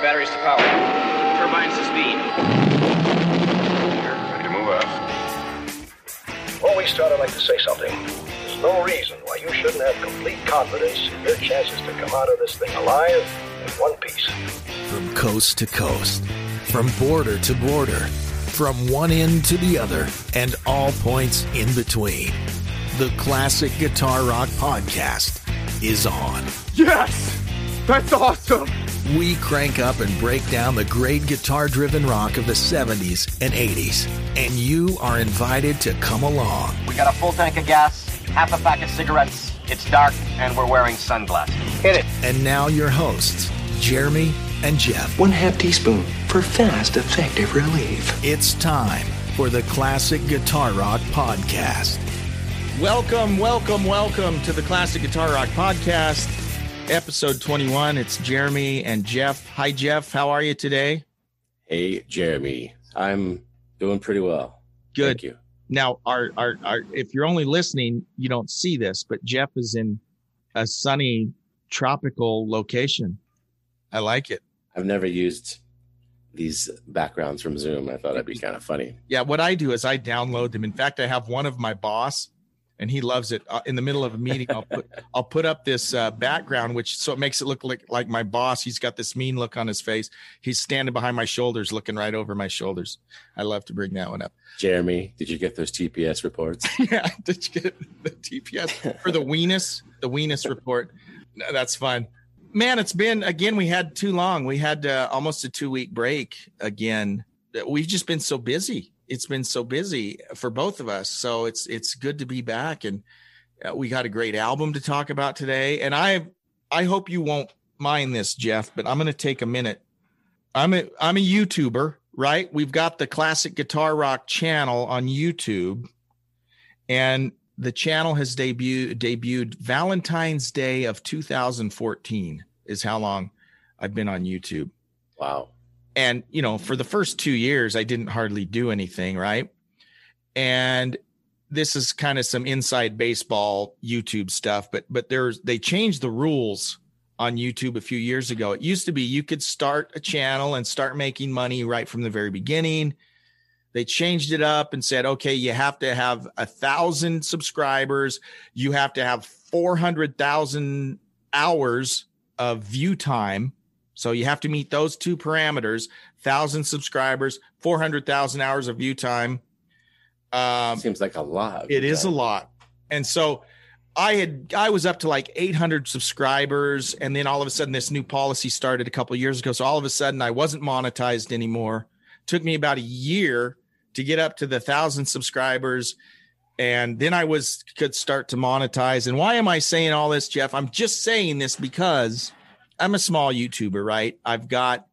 batteries to power. Turbines to speed. Ready to move out. Before we start, I'd like to say something. There's no reason why you shouldn't have complete confidence in your chances to come out of this thing alive in one piece. From coast to coast, from border to border, from one end to the other, and all points in between. The Classic Guitar Rock Podcast is on. Yes! That's awesome! We crank up and break down the great guitar driven rock of the 70s and 80s, and you are invited to come along. We got a full tank of gas, half a pack of cigarettes. It's dark, and we're wearing sunglasses. Hit it. And now, your hosts, Jeremy and Jeff. One half teaspoon for fast, effective relief. It's time for the Classic Guitar Rock Podcast. Welcome, welcome, welcome to the Classic Guitar Rock Podcast, episode 21. It's Jeremy and Jeff. Hi, Jeff. How are you today? Hey, Jeremy. I'm doing pretty well. Good. Thank you. Now, our, our, our, if you're only listening, you don't see this, but Jeff is in a sunny tropical location. I like it. I've never used these backgrounds from Zoom. I thought it'd be kind of funny. Yeah, what I do is I download them. In fact, I have one of my boss, and he loves it. Uh, in the middle of a meeting, I'll put I'll put up this uh, background, which so it makes it look like like my boss. He's got this mean look on his face. He's standing behind my shoulders, looking right over my shoulders. I love to bring that one up. Jeremy, did you get those TPS reports? yeah, did you get the TPS for the Weenus the Weenus report? No, that's fine. Man, it's been again. We had too long. We had uh, almost a two week break again. We've just been so busy. It's been so busy for both of us. So it's it's good to be back, and uh, we got a great album to talk about today. And I I hope you won't mind this, Jeff, but I'm going to take a minute. I'm a I'm a YouTuber, right? We've got the Classic Guitar Rock channel on YouTube, and the channel has debuted debuted Valentine's Day of 2014 is how long I've been on YouTube. Wow. And you know, for the first 2 years I didn't hardly do anything, right? And this is kind of some inside baseball YouTube stuff, but but there's they changed the rules on YouTube a few years ago. It used to be you could start a channel and start making money right from the very beginning they changed it up and said okay you have to have a thousand subscribers you have to have 400000 hours of view time so you have to meet those two parameters 1000 subscribers 400000 hours of view time. Um, Seems like a lot. it is a lot. And so i had i was up to like 800 subscribers and then all of a sudden this new policy started a couple years ago. So all of a sudden i wasn't monetized anymore. Took me about a year to get up to the thousand subscribers and then i was could start to monetize. And why am i saying all this jeff? I'm just saying this because i'm a small youtuber right? I've got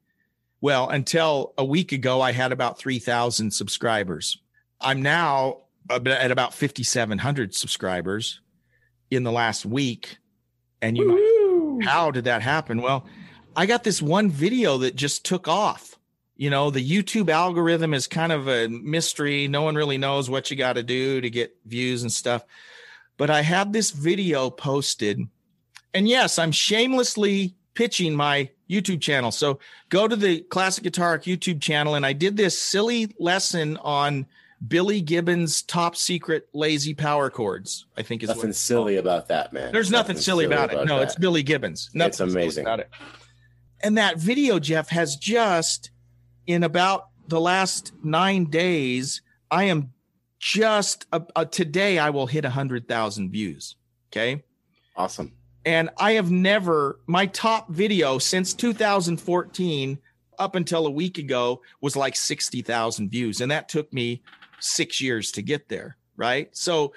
well until a week ago i had about 3000 subscribers. I'm now at about 5700 subscribers in the last week. And you might, how did that happen? Well i got this one video that just took off. You know the youtube algorithm is kind of a mystery. No one really knows what you got to do to get views and stuff. But i had this video posted. And yes i'm shamelessly pitching my youtube channel so go to the classic guitar youtube channel and i did this silly lesson on billy gibbons top secret lazy power chords i think is Nothing silly called. about that, man. there's nothing, silly, about, it no that. it's billy gibbons Nothing It's amazing. about it and that video jeff has just in about the last nine days i am just uh, uh, today i will hit a hundred thousand views okay Awesome. And i have never my top video since 2014 up until a week ago was like 60,000 views. And that took me 6 years to get there right? So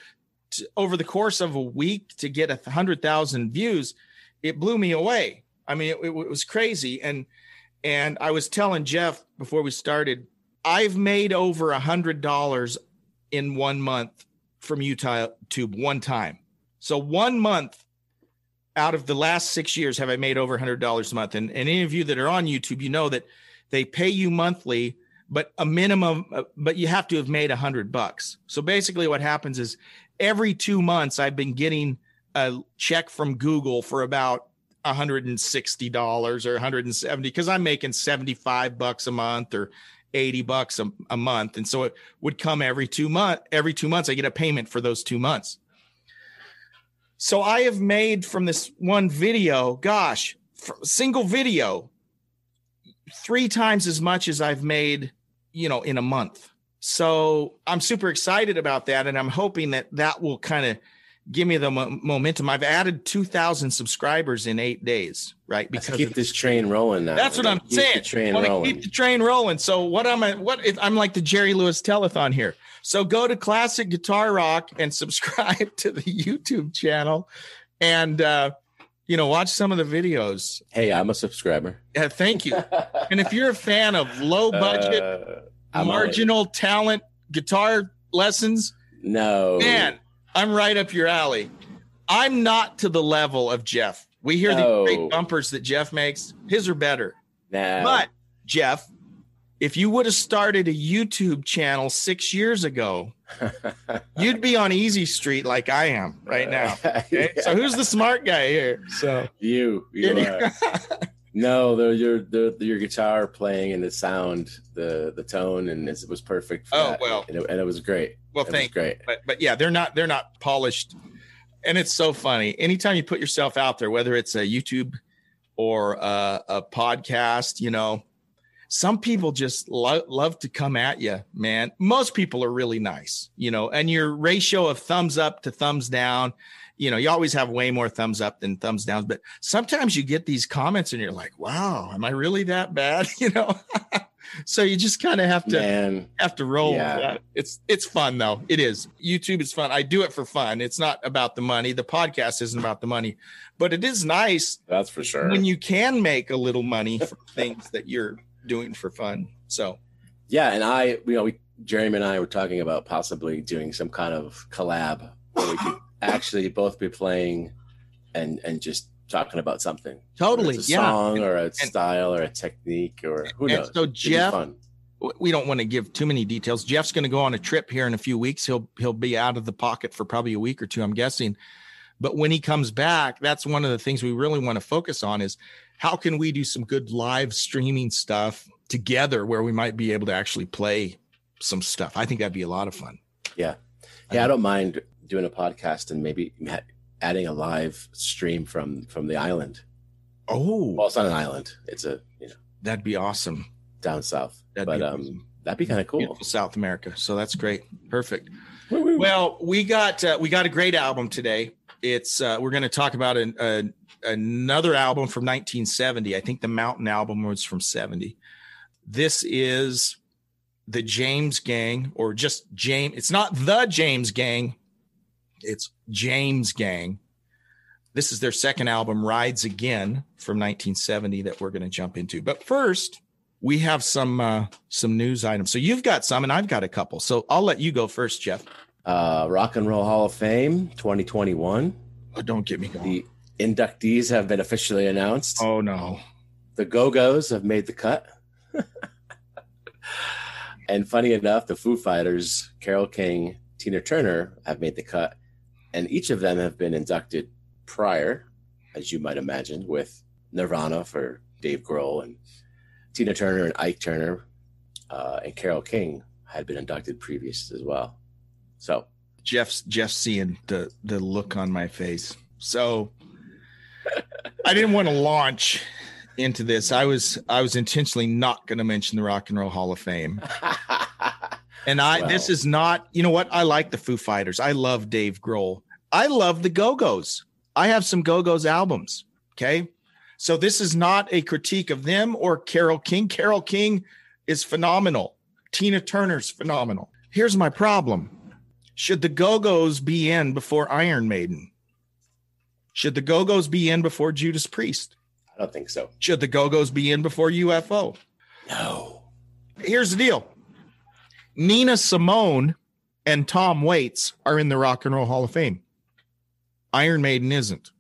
t- over the course of a week to get a 100,000 views it blew me away. I mean it, it was crazy. And and i was telling jeff before we started i've made over a hundred dollars in one month from youtube one time. So one month out of the last six years have I made over hundred dollars a month. And, and any of you that are on YouTube, you know that they pay you monthly, but a minimum, uh, but you have to have made a hundred bucks. So basically what happens is every two months I've been getting a check from Google for about $160 or 170 because I'm making 75 bucks a month or 80 bucks a, a month. And so it would come every two month, every two months, I get a payment for those two months. So I have made from this one video, gosh, single video, three times as much as I've made, you know, in a month. So I'm super excited about that. And I'm hoping that that will kind of give me the mo- momentum. I've added 2,000 subscribers in eight days, right? Because keep this train rolling now. That's what I'm keep saying. The train rolling. Keep the train rolling. So what am I? What if I'm like the Jerry Lewis telethon here? So go to Classic Guitar Rock and subscribe to the YouTube channel, and uh, you know watch some of the videos. Hey, I'm a subscriber. Yeah, thank you. and if you're a fan of low budget, uh, marginal talent guitar lessons, no man I'm right up your alley. I'm not to the level of Jeff. We hear no. the great bumpers that Jeff makes. His are better. No. But Jeff, if you would have started a YouTube channel six years ago, you'd be on Easy Street like I am right now. Okay? yeah. So who's the smart guy here? So you, you are. No, the, your the, your guitar playing and the sound, the the tone, and it was perfect. oh that. well, and it, and it, was great. Well, it thank great. But but yeah, they're not they're not polished, and it's so funny. Anytime you put yourself out there, whether it's a YouTube or a, a podcast, you know, some people just lo- love to come at you, man. Most people are really nice, you know, and your ratio of thumbs up to thumbs down you know, you always have way more thumbs up than thumbs downs, but sometimes you get these comments and you're like, wow, am I really that bad? You know? so you just kind of have to Man. have to roll Yeah. It's it's fun though. It is. YouTube is fun. I do it for fun. It's not about the money. The podcast isn't about the money, but it is nice That's for sure. when you can make a little money from things that you're doing for fun. So yeah, and I, you know, we Jeremy and I were talking about possibly doing some kind of collab where we could actually both be playing and and just talking about something. totally, it's a yeah. song or a style or a technique or who And knows. so Jeff, fun. we don't want to give too many details. Jeff's going to go on a trip here in a few weeks. He'll he'll be out of the pocket for probably a week or two, I'm guessing. But when he comes back, that's one of the things we really want to focus on is how can we do some good live streaming stuff together where we might be able to actually play some stuff. I think that'd be a lot of fun. Yeah. Yeah, I don't mind doing a podcast and maybe adding a live stream from from the island. Oh, Well, it's not an island; it's a you know that'd be awesome. down south. That'd but be um, awesome. that'd be kind of cool. South America. So that's great. Perfect. Well, we got uh, we got a great album today. It's uh, we're going to talk about an, another album from 1970. I think the Mountain album was from 70. This is the James Gang, or just James. It's not the James Gang. It's James Gang. This is their second album, Rides Again, from 1970, that we're going to jump into. But first, we have some uh, some news items. So you've got some, and I've got a couple. So I'll let you go first, Jeff. Uh, Rock and Roll Hall of Fame 2021. Oh, don't get me going. The inductees have been officially announced. oh no. The Go Go's have made the cut. and funny enough, the Foo Fighters, Carole King, Tina Turner have made the cut. And each of them have been inducted prior, as you might imagine, with Nirvana for Dave Grohl and Tina Turner and Ike Turner uh, and Carole King had been inducted previous as well. So Jeff's Jeff's seeing the the look on my face. So I didn't want to launch into this. I was I was intentionally not going to mention the Rock and Roll Hall of Fame. And I this is not, you know what? I like the Foo Fighters. I love Dave Grohl. I love the Go-Go's. I have some Go-Go's albums, okay? So this is not a critique of them or Carole King. Carole King is phenomenal. Tina Turner's phenomenal. Here's my problem. Should the Go-Go's be in before Iron Maiden? Should the Go-Go's be in before Judas Priest? I don't think so. Should the Go-Go's be in before UFO? No. Here's the deal. Nina Simone and Tom Waits are in the Rock and Roll Hall of Fame. Iron Maiden isn't.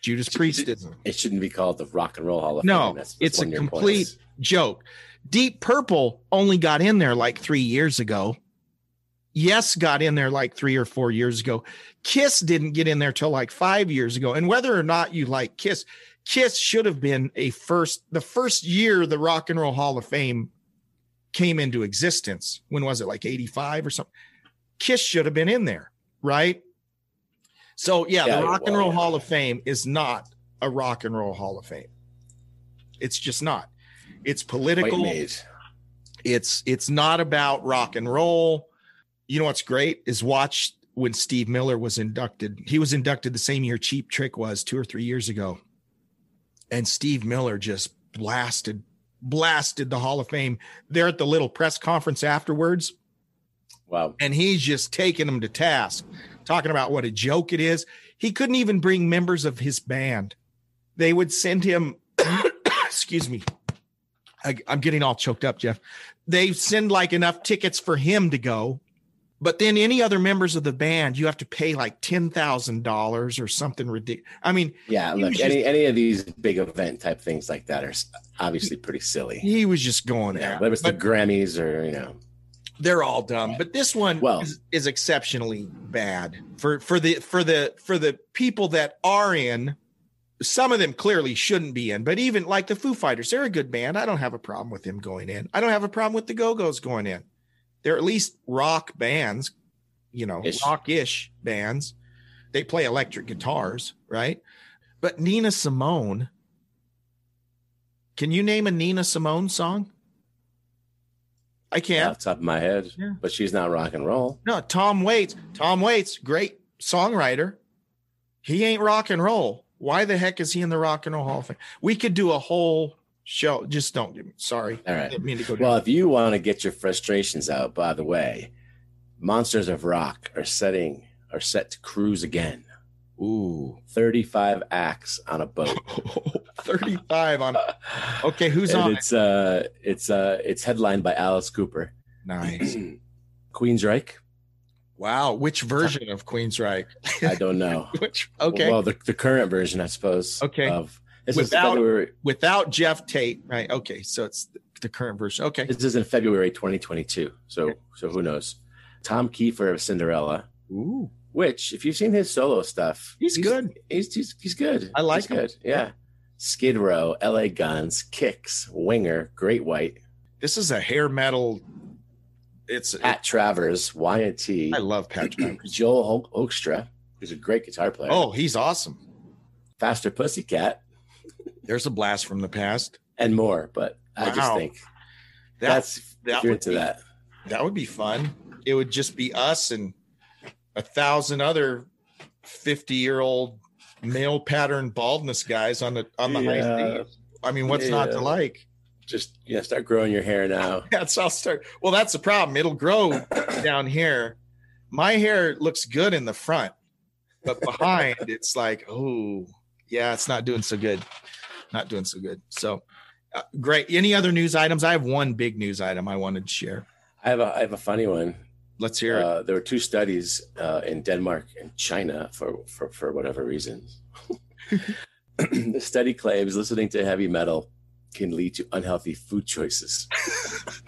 Judas Priest isn't. It shouldn't be called the Rock and Roll Hall of Fame. No, That's- that's it's a one of your complete points. joke. Deep Purple only got in there like three years ago. Yes, got in there like three or four years ago. Kiss didn't get in there till like five years ago. And whether or not you like Kiss, Kiss should have been a first, the first year the Rock and Roll Hall of Fame came into existence. When was it? Like 85 or something? Kiss should have been in there, right? So, yeah, Yeah, the Rock and Roll. Hall of Fame is not a Rock and Roll Hall of Fame. It's just not. It's political. It's it's not about rock and roll. You know what's great is watch when Steve Miller was inducted. He was inducted the same year Cheap Trick was two or three years ago. And Steve Miller just blasted, blasted the Hall of Fame there at the little press conference afterwards. Wow. And he's just taking them to task, talking about what a joke it is. He couldn't even bring members of his band. They would send him, excuse me. I, I'm getting all choked up, Jeff. They send like enough tickets for him to go, but then any other members of the band, you have to pay like ten thousand dollars or something ridiculous. I mean, Yeah, look, was any any of these big event type things like that are obviously pretty silly. he was just going Yeah, there. whether it's the Grammys or you know, they're all dumb, but this one Well- is, is exceptionally bad for for the for the for the people that are in. Some of them clearly shouldn't be in, but even like the Foo Fighters, they're a good band. I don't have a problem with them going in. I don't have a problem with the Go Go's going in. They're at least rock bands, you know, Ish. rock-ish bands. They play electric guitars, right? But Nina Simone, can you name a Nina Simone song? I can't. off the top of my head, Yeah. but she's not rock and roll. No, Tom Waits. Tom Waits, great songwriter. He ain't rock and roll. Why the heck is he in the Rock and Roll Hall of Fame? We could do a whole show. Just don't give me. Sorry. All I didn't mean to go down. Well, if you want to get your frustrations out, by the way, Monsters of Rock are setting are set to cruise again. Ooh, 35 acts on a boat. 35 on. Okay, who's and on it? it's uh it's uh it's headlined by Alice Cooper. Nice. Queensryche? Wow. Which version of Queensryche? I don't know. Which, okay. Well, the, the current version, I suppose. Okay. Of this Without- is February. Without Geoff Tate, right? Okay. So it's the, current version. Okay. This is in February 2022. So Okay. so who knows? Tom Kiefer of Cinderella, Ooh. which if you've seen his solo stuff, He's good. He's he's, he's good. I like He's him. good. Yeah. Skid Row, LA Guns, Kix, Winger, Great White, This is a hair metal. It's. Pat Travers, Y&T, I love Patrick. Travers. Joel Hoekstra, who's a great guitar player. Oh, he's awesome. Faster Pussycat, There's a blast from the past. and more. But I just think That, that's that you're would into be- that. that would be fun. It would just be us and a thousand other 50 year old male pattern baldness guys on the on the high Yeah. stage. I mean, what's not to like? Just yeah, start growing your hair now. That's I'll start. Well, that's the problem. It'll grow down here. My hair looks good in the front, but behind it's like, oh, yeah, it's not doing so good. Not doing so good. So uh, great. Any other news items? I have one big news item I wanted to share. I have a I have a funny one. Let's hear it. Uh, there were two studies uh, in Denmark and China for, for, for whatever reasons. the study claims listening to heavy metal can lead to unhealthy food choices.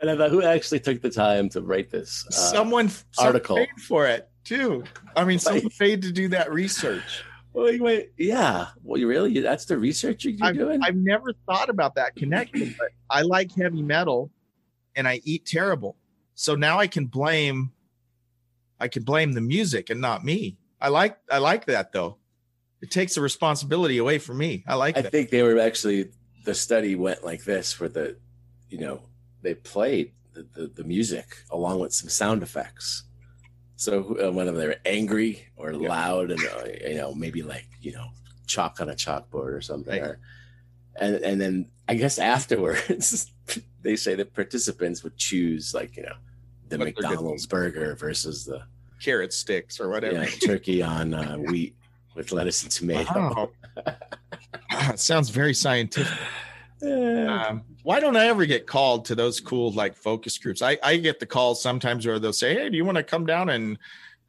and I thought, who actually took the time to write this? Uh, someone someone article. paid for it too. I mean, someone paid to do that research. Wait, wait, yeah. Well, you really? That's the research you're I've, doing? I've never thought about that connection, but I like heavy metal, and I eat terrible. So now I can blame, I can blame the music and not me. I like I like that though. It takes the responsibility away from me. I like I that. think they were actually the study went like this where the you know they played the, the, the music along with some sound effects so uh, whether they were angry or loud and uh, you know maybe like you know chalk on a chalkboard or something Right. or, and and then i guess afterwards they say that participants would choose like you know the What mcdonald's burger versus the Carrot sticks or whatever. know, turkey on uh, wheat with lettuce and tomato Wow. Sounds very scientific. Yeah. Um, why don't I ever get called to those cool like focus groups? I, I get the calls sometimes where they'll say, Hey, do you want to come down and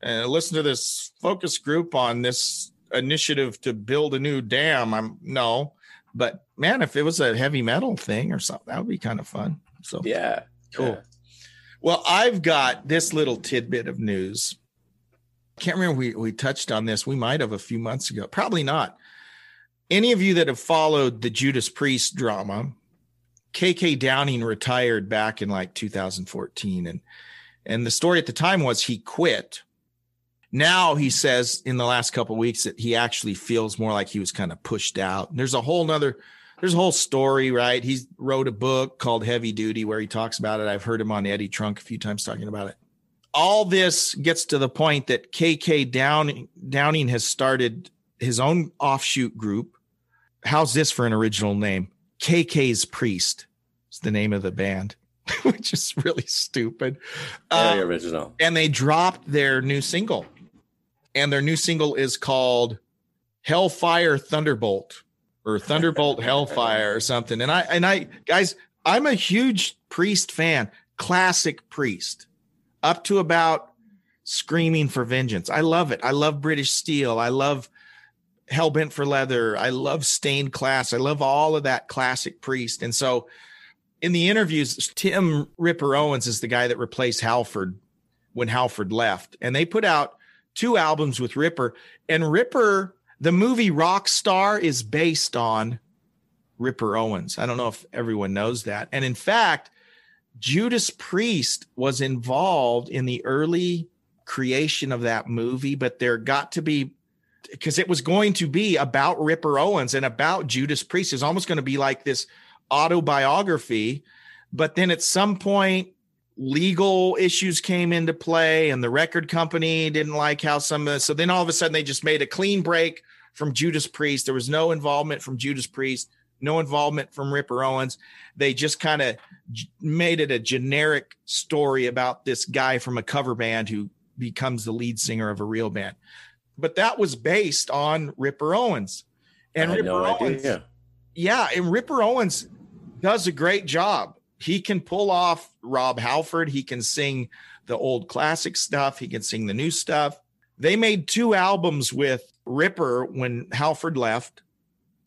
uh, listen to this focus group on this initiative to build a new dam? I'm no, but man, if it was a heavy metal thing or something, that would be kind of fun. So yeah Cool. Yeah. well, I've got this little tidbit of news. can't remember we, we touched on this. We might have a few months ago. Probably not. Any of you that have followed the Judas Priest drama, KK Downing retired back in like 2014 and and the story at the time was he quit. Now he says in the last couple weeks that he actually feels more like he was kind of pushed out. And there's a whole nother there's a whole story, right? He wrote a book called Heavy Duty where he talks about it. I've heard him on Eddie Trunk a few times talking about it. All this gets to the point that KK Downing, Downing has started his own offshoot group. How's this for an original name? KK's Priest is the name of the band, which is really stupid. Very Uh, original. and they dropped their new single. And their new single is called Hellfire Thunderbolt or Thunderbolt Hellfire or something. And I and I guys, I'm a huge Priest fan, classic Priest. Up to about Screaming for Vengeance. I love it. I love British Steel. I love Hellbent for Leather. I love Stained Class. I love all of that classic Priest. And so in the interviews, Tim Ripper Owens is the guy that replaced Halford when Halford left. And they put out two albums with Ripper. And Ripper, the movie Rock Star, is based on Ripper Owens. I don't know if everyone knows that. And in fact, Judas Priest was involved in the early creation of that movie, but there got to be because it was going to be about Ripper Owens and about Judas Priest. It's almost going to be like this autobiography. But then at some point, legal issues came into play, and the record company didn't like how some of the, so then all of a sudden they just made a clean break from Judas Priest. There was no involvement from Judas Priest, no involvement from Ripper Owens. They just kind of made it a generic story about this guy from a cover band who becomes the lead singer of a real band. But that was based on Ripper Owens. And Ripper no Owens, idea. yeah, and Ripper Owens does a great job. He can pull off Rob Halford. He can sing the old classic stuff. He can sing the new stuff. They made two albums with Ripper when Halford left.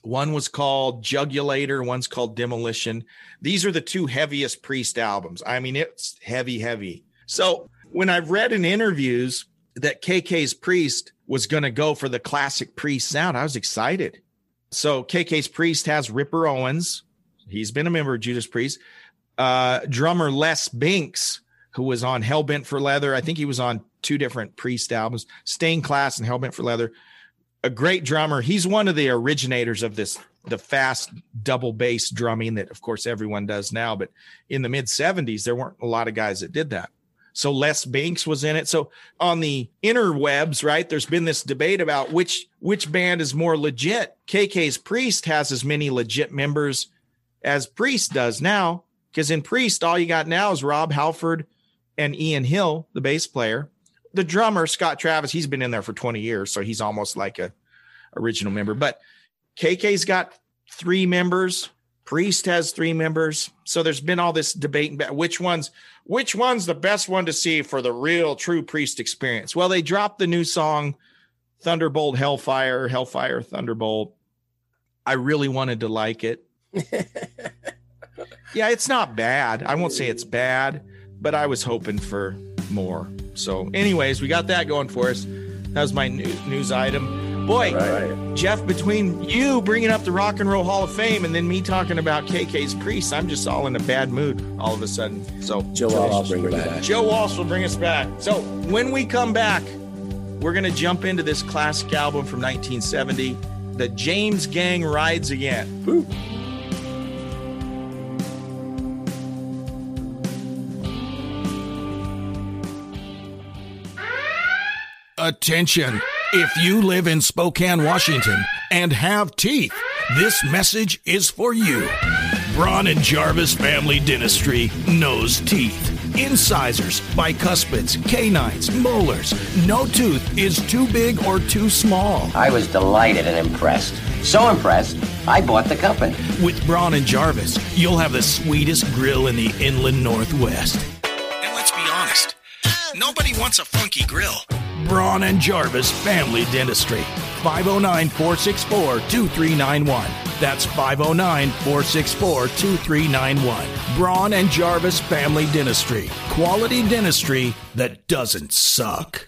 One was called Jugulator, one's called Demolition. These are the two heaviest Priest albums. I mean, it's heavy, heavy. So when I've read in interviews that KK's Priest was going to go for the classic Priest sound, I was excited. So KK's Priest has Ripper Owens. He's been a member of Judas Priest. Uh, drummer Les Binks, who was on Hellbent for Leather. I think he was on two different Priest albums, Stained Class and Hellbent for Leather. A great drummer. He's one of the originators of this, the fast double bass drumming that, of course, everyone does now. But in the mid 70s, there weren't a lot of guys that did that. So Les Binks was in it. So on the interwebs, right, there's been this debate about which which band is more legit. KK's Priest has as many legit members as Priest does now, because in Priest, all you got now is Rob Halford and Ian Hill, the bass player. The drummer, Scott Travis, he's been in there for 20 years, so he's almost like a original member. But KK's got three members. Priest has three members. So there's been all this debate about which one's which one's the best one to see for the real true Priest experience. Well, they dropped the new song Thunderbolt Hellfire, Hellfire Thunderbolt. I really wanted to like it. yeah, it's not bad. I won't say it's bad, but I was hoping for more. So, anyways, we got that going for us. That was my new, news item. Boy, Right. Jeff, between you bringing up the Rock and Roll Hall of Fame and then me talking about KK's Priest, I'm just all in a bad mood all of a sudden. So, Joe Walsh will bring it back. Joe Walsh will bring us back. So, when we come back, we're going to jump into this classic album from 1970, The James Gang Rides Again. Woo. Attention! If you live in Spokane, Washington and have teeth, this message is for you. Braun and Jarvis Family Dentistry knows teeth. Incisors, bicuspids, canines, molars. No tooth is too big or too small. I was delighted and impressed. So impressed, I bought the company. With Braun and Jarvis, you'll have the sweetest grill in the inland northwest. And let's be honest, nobody wants a funky grill. Braun and Jarvis Family Dentistry. 509 464 2391. That's 509 464 2391. Braun and Jarvis Family Dentistry. Quality dentistry that doesn't suck.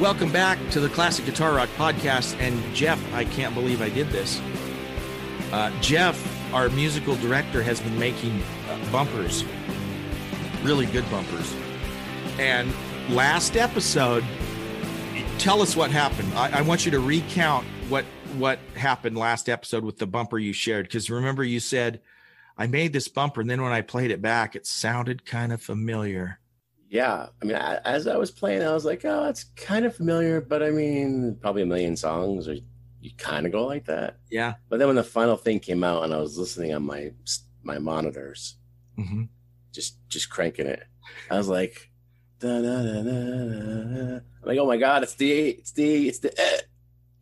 Welcome back to the Classic Guitar Rock podcast. And Jeff, I can't believe I did this. Uh, Jeff, our musical director, has been making uh, bumpers, really good bumpers. And last episode, tell us what happened. I, I want you to recount what what happened last episode with the bumper you shared. Because remember, you said I made this bumper, and then when I played it back, it sounded kind of familiar. Yeah, I mean, I, as I was playing, I was like, "Oh, it's kind of familiar," but I mean, probably a million songs, or you kind of go like that. Yeah. But then when the final thing came out, and I was listening on my my monitors, mm-hmm. just just cranking it, I was like, da, da, da, da da. I'm like, "Oh my god, it's the it's the it's the."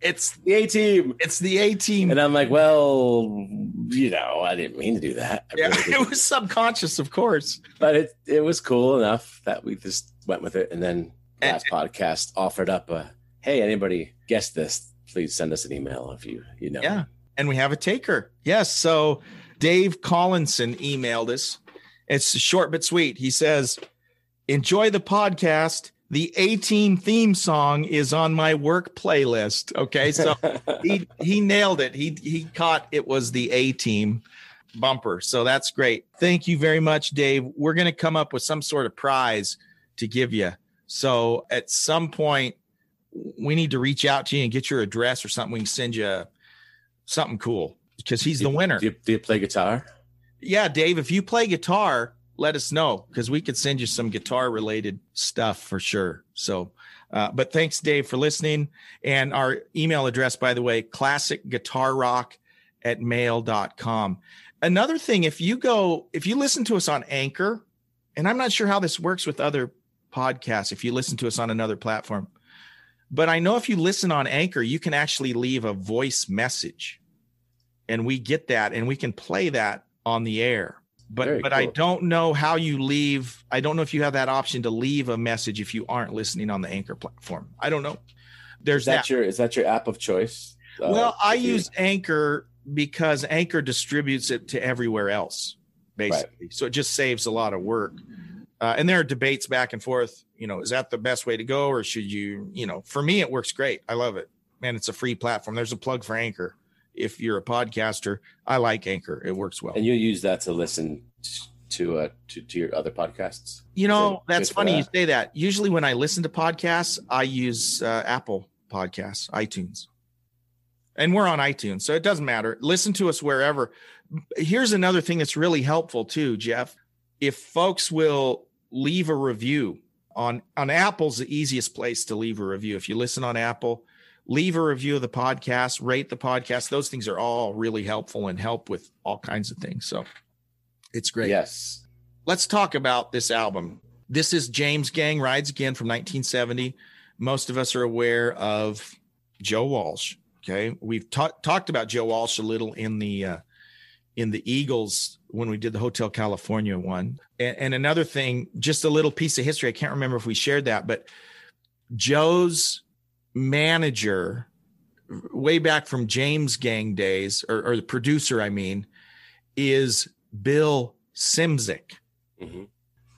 It's the A team. It's the A team. And I'm like, well, you know, I didn't mean to do that. yeah, really it was subconscious, of course. But it it was cool enough that we just went with it. And then last and, podcast offered up a hey, anybody guess this? Please send us an email if you you know. Yeah. And we have a taker. Yes. So Dave Collinson emailed us. It's short but sweet. He says, enjoy the podcast the A Team theme song is on my work playlist. Okay, so he he nailed it. He he caught it was the A Team bumper. So that's great. Thank you very much, Dave. We're going to come up with some sort of prize to give you. So at some point, we need to reach out to you and get your address or something. We can send you something cool because he's do the winner. Do you, do you play guitar? Yeah, Dave. If you play guitar, let us know because we could send you some guitar related stuff for sure. So, uh, but thanks, Dave, for listening. And our email address, by the way, classic guitar rock at mail.com. Another thing, if you go, if you listen to us on Anchor, and I'm not sure how this works with other podcasts, if you listen to us on another platform, but I know if you listen on Anchor, you can actually leave a voice message and we get that and we can play that on the air but Very but cool. I don't know how you leave. I don't know if you have that option to leave a message if you aren't listening on the Anchor platform. I don't know. There's is that, that. your is that your app of choice? Uh, well, I use Anchor because Anchor distributes it to everywhere else, basically. Right. So it just saves a lot of work. Uh, and there are debates back and forth. You know, is that the best way to go, or should you? You know, for me, it works great. I love it. Man, it's a free platform. There's a plug for Anchor if you're a podcaster, I like Anchor. It works well. And you use that to listen to uh to, to your other podcasts. You know, that's funny that? you say that. Usually when I listen to podcasts, I use uh, Apple Podcasts, iTunes. And we're on iTunes, so it doesn't matter. Listen to us wherever. Here's another thing that's really helpful too, Jeff. If folks will leave a review on on Apple's the easiest place to leave a review. If you listen on Apple, leave a review of the podcast, rate the podcast. Those things are all really helpful and help with all kinds of things. So it's great. Yes. Let's talk about this album. This is James Gang Rides Again from 1970. Most of us are aware of Joe Walsh. Okay, we've ta- talked about Joe Walsh a little in the uh, in the Eagles when we did the Hotel California one. And, and another thing, just a little piece of history. I can't remember if we shared that, but Joe's manager way back from James Gang days, or, or the producer, I mean, is Bill Szymczyk, mm-hmm.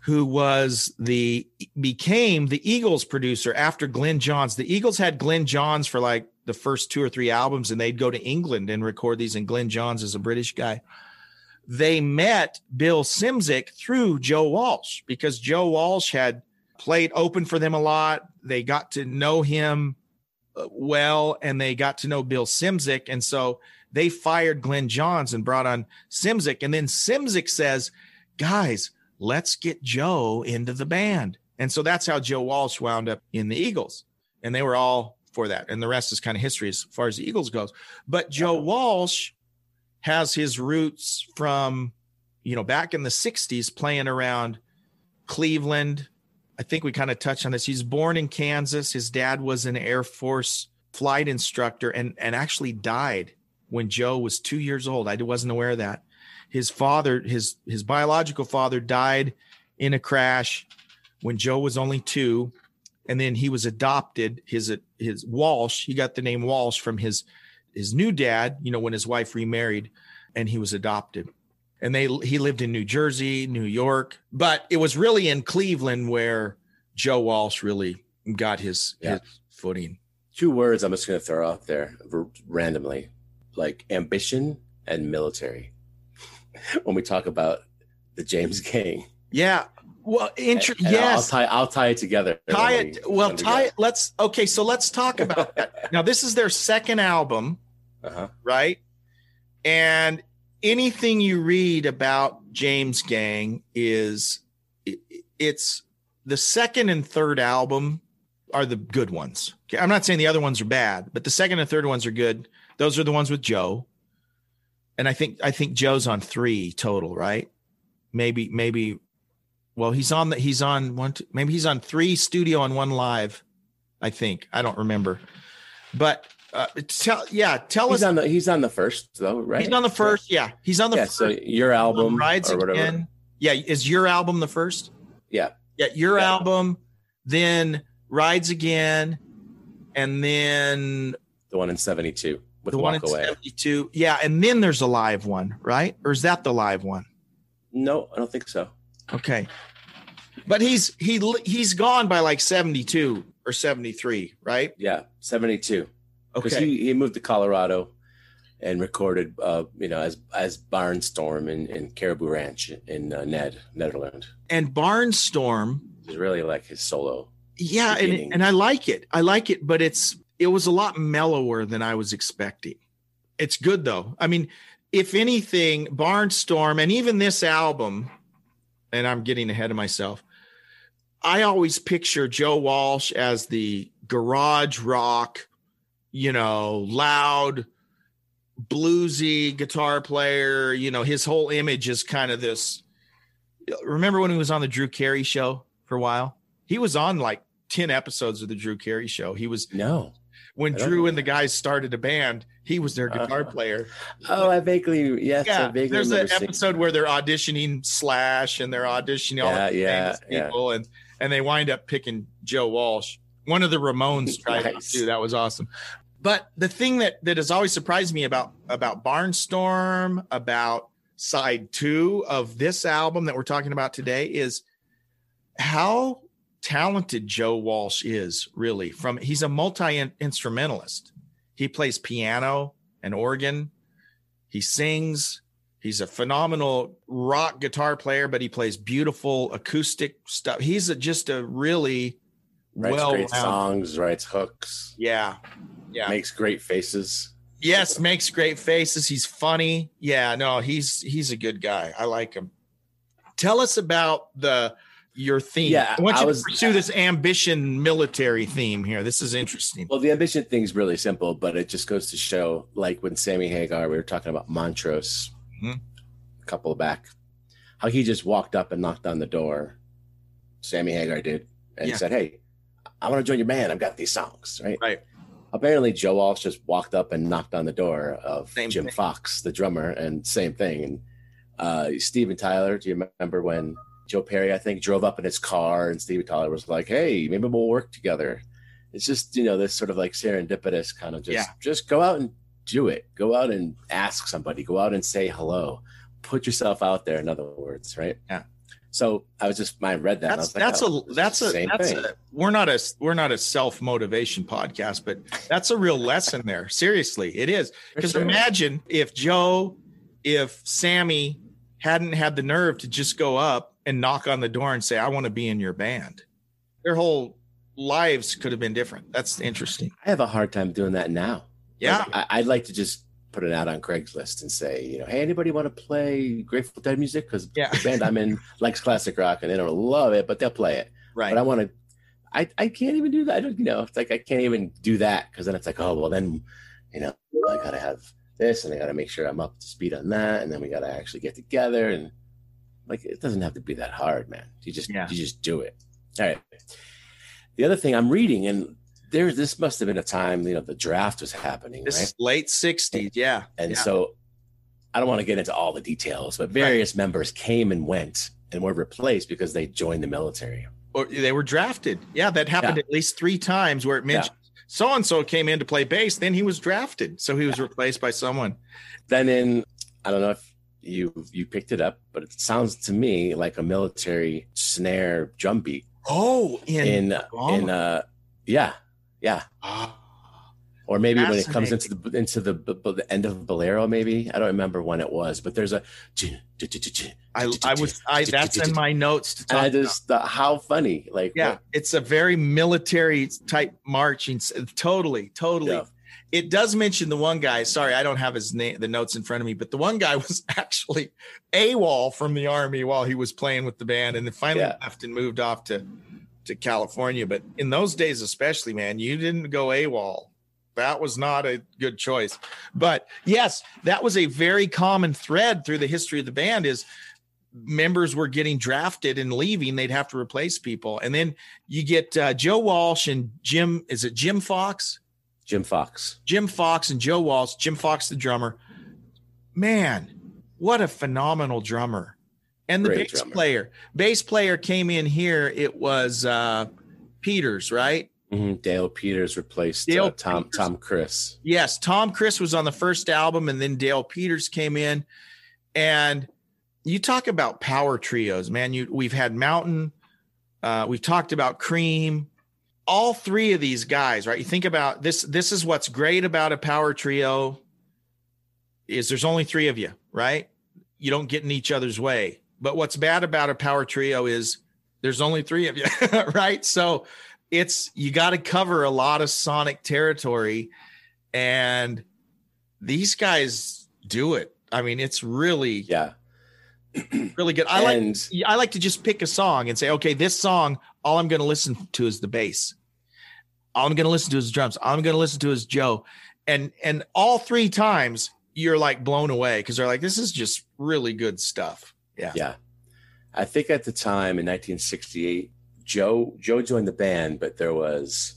who was the became the Eagles producer after Glyn Johns. The Eagles had Glyn Johns for like the first two or three albums, and they'd go to England and record these. And Glyn Johns is a British guy. They met Bill Szymczyk through Joe Walsh because Joe Walsh had played open for them a lot. They got to know him well and they got to know Bill Szymczyk. And so they fired Glyn Johns and brought on Szymczyk. And then Szymczyk says, guys, let's get Joe into the band. And so that's how Joe Walsh wound up in the Eagles. And they were all for that. And the rest is kind of history as far as the Eagles goes. But Joe Walsh has his roots from you know, back in the 60s playing around Cleveland. I think we kind of touched on this. He's born in Kansas. His dad was an Air Force flight instructor and, and actually died when Joe was two years old. I wasn't aware of that. His father, his his biological father, died in a crash when Joe was only two, and then he was adopted. His his Walsh, he got the name Walsh from his his new dad. You know, when his wife remarried, and he was adopted. And they he lived in New Jersey, New York, but it was really in Cleveland where Joe Walsh really got his Yeah. his footing. Two words I'm just going to throw out there randomly, like ambition and military. when we talk about the James Gang, Yeah. Well, inter- And- and yes. I'll tie I'll tie it together. tie it we well tie together. it let's okay so let's talk about that now this is their second album Uh-huh. right and anything you read about james gang is it- it's the second and third album are the good ones. Okay i'm not saying the other ones are bad but the second and third ones are good. Those are the ones with joe. And i think i think joe's on three total right? Maybe maybe well he's on the he's on one two, maybe he's on three studio and one live i think. I don't remember. But uh tell yeah tell He's us on the he's on the first though, right? he's on the first yeah he's on the Yeah. first So your album rides or whatever. again yeah is your album the first Yeah. yeah your Yeah. album then rides again and then The one in '72 with the one in Away. 72 yeah and then there's a live one right or is that the live one No, I don't think so. Okay. But he's he he's gone by like 72 or 73, right? Yeah, '72. Because Okay. he, he moved to Colorado and recorded, uh, you know, as as Barnstorm in, in Caribou Ranch in uh, Ned, Nederland. and Barnstorm, It's really like his solo. yeah, and and I like it. I like it, but it's it was a lot mellower than I was expecting. It's good though. I mean, if anything, Barnstorm and even this album, and I'm getting ahead of myself. I always picture Joe Walsh as the garage rock, you know, loud, bluesy guitar player. You know, his whole image is kind of this. Remember when he was on the Drew Carey show for a while? He was on like 10 episodes of the Drew Carey show. He was No. when Drew and the guys started a band, he was their guitar Uh-huh. player. Oh, I vaguely yes. I Yeah, vaguely there's an episode where they're auditioning Slash and they're auditioning all Yeah, the yeah, famous yeah. people, and and they wind up picking Joe Walsh. One of the Ramones tried it Nice. too. That was awesome. But the thing that that has always surprised me about about Barnstorm, about side two of this album that we're talking about today is how talented Joe Walsh is really from he's a multi instrumentalist. He plays piano and organ. He sings. He's a phenomenal rock guitar player, but he plays beautiful acoustic stuff. He's a, just a really writes well great songs, writes hooks, Yeah. Yeah. makes great faces. Yes, makes great faces. He's funny. Yeah, no, he's he's a good guy. I like him. Tell us about the your theme. Yeah, I want I was- to pursue this ambition military theme here. This is interesting. Well, the ambition thing's really simple, but it just goes to show, like when Sammy Hagar, we were talking about Montrose Mhm. a couple back, how he just walked up and knocked on the door. Sammy Hagar did, and Yeah. said, "Hey, I want to join your band. I've got these songs." Right. Right. Apparently, Joe Walsh just walked up and knocked on the door of Same Jim thing. Fox, the drummer, and same thing. And uh, Steven Tyler, do you remember when Joe Perry, I think, drove up in his car and Steven Tyler was like, "Hey, maybe we'll work together." It's just you know this sort of like serendipitous kind of just Yeah. just go out and do it. Go out and ask somebody. Go out and say hello. Put yourself out there. In other words, right? Yeah. So I was just I read that. That's like, that's oh, a, that's a that's thing. a we're not a we're not a self motivation podcast, but that's a real lesson there. Seriously, it is. Because sure. imagine if Joe, if Sammy hadn't had the nerve to just go up and knock on the door and say, "I want to be in your band," their whole lives could have been different. That's interesting. I have a hard time doing that now. Yeah. Like, I, I'd like to just put it out on Craigslist and say, you know, hey, anybody want to play Grateful Dead music? Because Yeah. the band I'm in likes classic rock and they don't love it, but they'll play it. Right. But I want to. I, I can't even do that. I don't, you know, it's like I can't even do that because then it's like, oh well, then, you know, I gotta have this and I gotta make sure I'm up to speed on that, and then we gotta actually get together and Like it doesn't have to be that hard, man. You just Yeah. you just do it. All right. The other thing I'm reading, and there this must have been a time, you know, the draft was happening, This right? late '60s. Yeah, And yeah. so I don't want to get into all the details, but various members came and went and were replaced because they joined the military. or they were drafted. Yeah, that happened Yeah. at least three times where it mentioned so and so came in to play bass, then he was drafted, so he was replaced by someone. Then in I don't know if you you picked it up, but it sounds to me like a military snare drum beat Oh, in, in in uh yeah yeah Ah, or maybe when it comes into the into the, b- the end of Bolero, maybe I don't remember when it was, but there's a. I, I was I that's in my notes to talk I about. just thought, how funny, like Yeah, it's a very military type marching. Totally, totally. Yeah. It does mention the one guy. Sorry, I don't have his name, the notes in front of me, but the one guy was actually AWOL from the army while he was playing with the band, and then finally Yeah. left and moved off to to California. But in those days, especially, man, you didn't go AWOL. That was not a good choice. But yes, that was a very common thread through the history of the band. Is members were getting drafted and leaving, they'd have to replace people. And then you get uh, Joe Walsh and Jim, is it Jim Fox? Jim Fox. Jim Fox and Joe Walsh, Jim Fox, the drummer. Man, what a phenomenal drummer. And the Great bass drummer. player, bass player came in here. It was uh, Peters, right? Mhm. Dale Peters replaced Dale uh, Tom Peters. Tom Kriss. Yes, Tom Kriss was on the first album, and then Dale Peters came in. And you talk about power trios, man. You we've had Mountain, uh, we've talked about Cream, all three of these guys, right? You think about this. This is what's great about a power trio is there's only three of you, right? You don't get in each other's way. But what's bad about a power trio is there's only three of you, right? So it's you got to cover a lot of sonic territory and these guys do it. I mean it's really Yeah. really good. I like i like to just pick a song and say okay this song all i'm going to listen to is the bass. All i'm going to listen to is drums. All i'm going to listen to is joe. And and all three times you're like blown away because they're like this is just really good stuff yeah Yeah. I think at the time in 1968, Joe Joe joined the band, but there was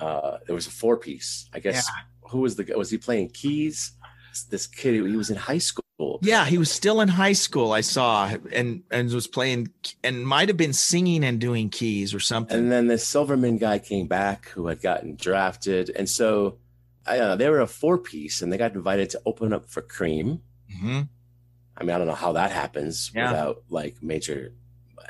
uh there was a four piece. I guess who was the? Was he playing keys? This kid, he was in high school. Yeah, he was still in high school. I saw and and was playing and might have been singing and doing keys or something. And then the Silverman guy came back who had gotten drafted. And so I don't know, they were a four piece and they got invited to open up for Cream. Mhm. I mean, I don't know how that happens Yeah. without like major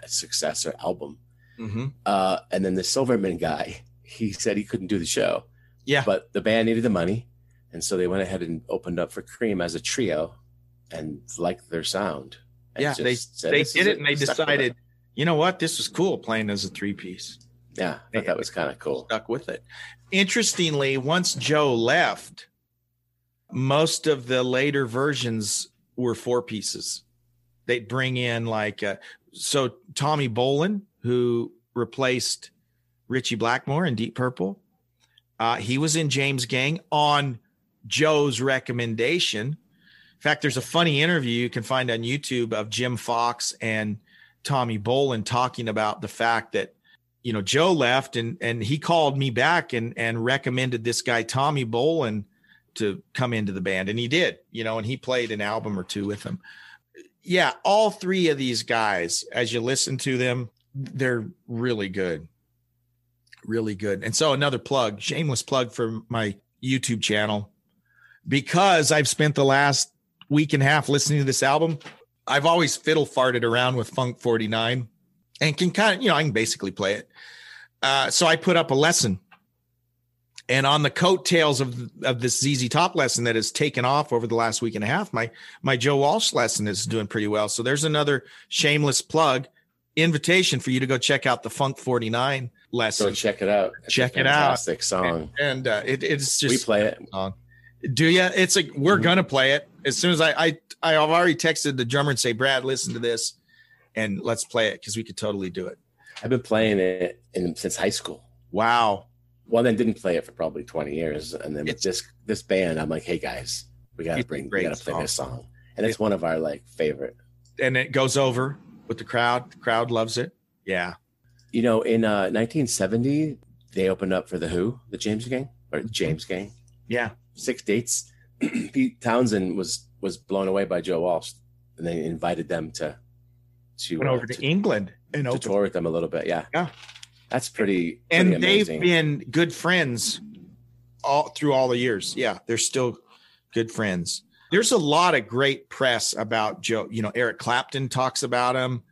success or album. Mhm. Uh, and then the Silverman guy, he said he couldn't do the show. Yeah. But the band needed the money. And so they went ahead and opened up for Cream as a trio and liked their sound. Yeah, they said, they did it and they stuck with it." decided, you know what, this was cool playing as a three piece. Yeah, I thought that was kind of cool. Stuck with it. Interestingly, once Joe left, most of the later versions were four pieces. They'd bring in like uh, so Tommy Bolin, who replaced Ritchie Blackmore in Deep Purple. Uh, he was in James Gang on Joe's recommendation. In fact, there's a funny interview you can find on YouTube of Jim Fox and Tommy Bolin talking about the fact that you know Joe left and and he called me back and and recommended this guy Tommy Bolin to come into the band and he did you know and he played an album or two with him. Yeah all three of these guys as you listen to them they're really good. Really good. And so another plug shameless plug for my youtube channel. Because i've spent the last week and a half listening to this album i've always fiddle farted around with funk 49 and can kind of you know i can basically play it. Uh, so i put up a lesson and on the coattails of of this ZZ Top lesson that has taken off over the last week and a half, my my Joe Walsh lesson is doing pretty well. So there's another shameless plug invitation for you to go check out the Funk 49 lesson. So check it out. It's Check it out. Fantastic song. and uh, it, it's just we play it. song. Do you? It's like we're gonna play it as soon as I I I've already texted the drummer and say, Brad, listen to this, and let's play it because we could totally do it. I've been playing it in, since high school. Wow. Well, then didn't play it for probably 20 years. And then with this this band, I'm like, hey guys, we gotta bring we gotta play song. this song. And it's one of our like favorite. and it goes over with the crowd. The crowd loves it. Yeah. You know, in uh, 1970, they opened up for the Who, the James Gang or James Gang. Yeah. Six dates. Pete Townshend was was blown away by Joe Walsh, and they invited them to to Went uh, over to, England and to tour with them a little bit. Yeah, Yeah. That's pretty. and pretty they've been good friends all through all the years. Yeah, they're still good friends. There's a lot of great press about Joe. You know, Eric Clapton talks about him.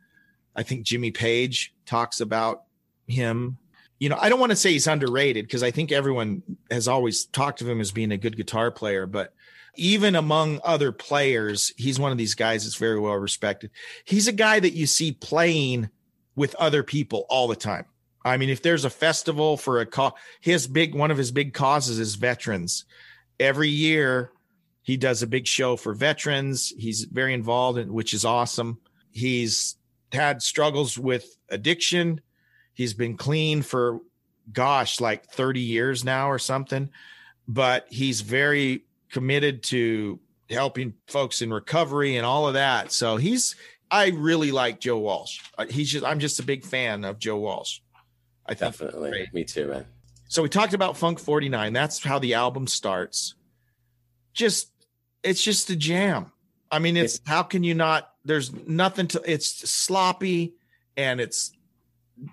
I think Jimmy Page talks about him. You know, I don't want to say he's underrated because I think everyone has always talked of him as being a good guitar player, but even among other players, he's one of these guys that's very well respected. He's a guy that you see playing with other people all the time. I mean, if there's a festival for a cause, his big one of his big causes is veterans. Every year, he does a big show for veterans. He's very involved, in, which is awesome. He's had struggles with addiction. He's been clean for, gosh, like 30 years now or something. But he's very committed to helping folks in recovery and all of that. So he's, I really like Joe Walsh. Uh, He's just, I'm just a big fan of Joe Walsh. I think definitely. Me too, man. so we talked about Funk 49. That's how the album starts. Just it's just a jam. I mean, it's how can you not there's nothing to it's sloppy and it's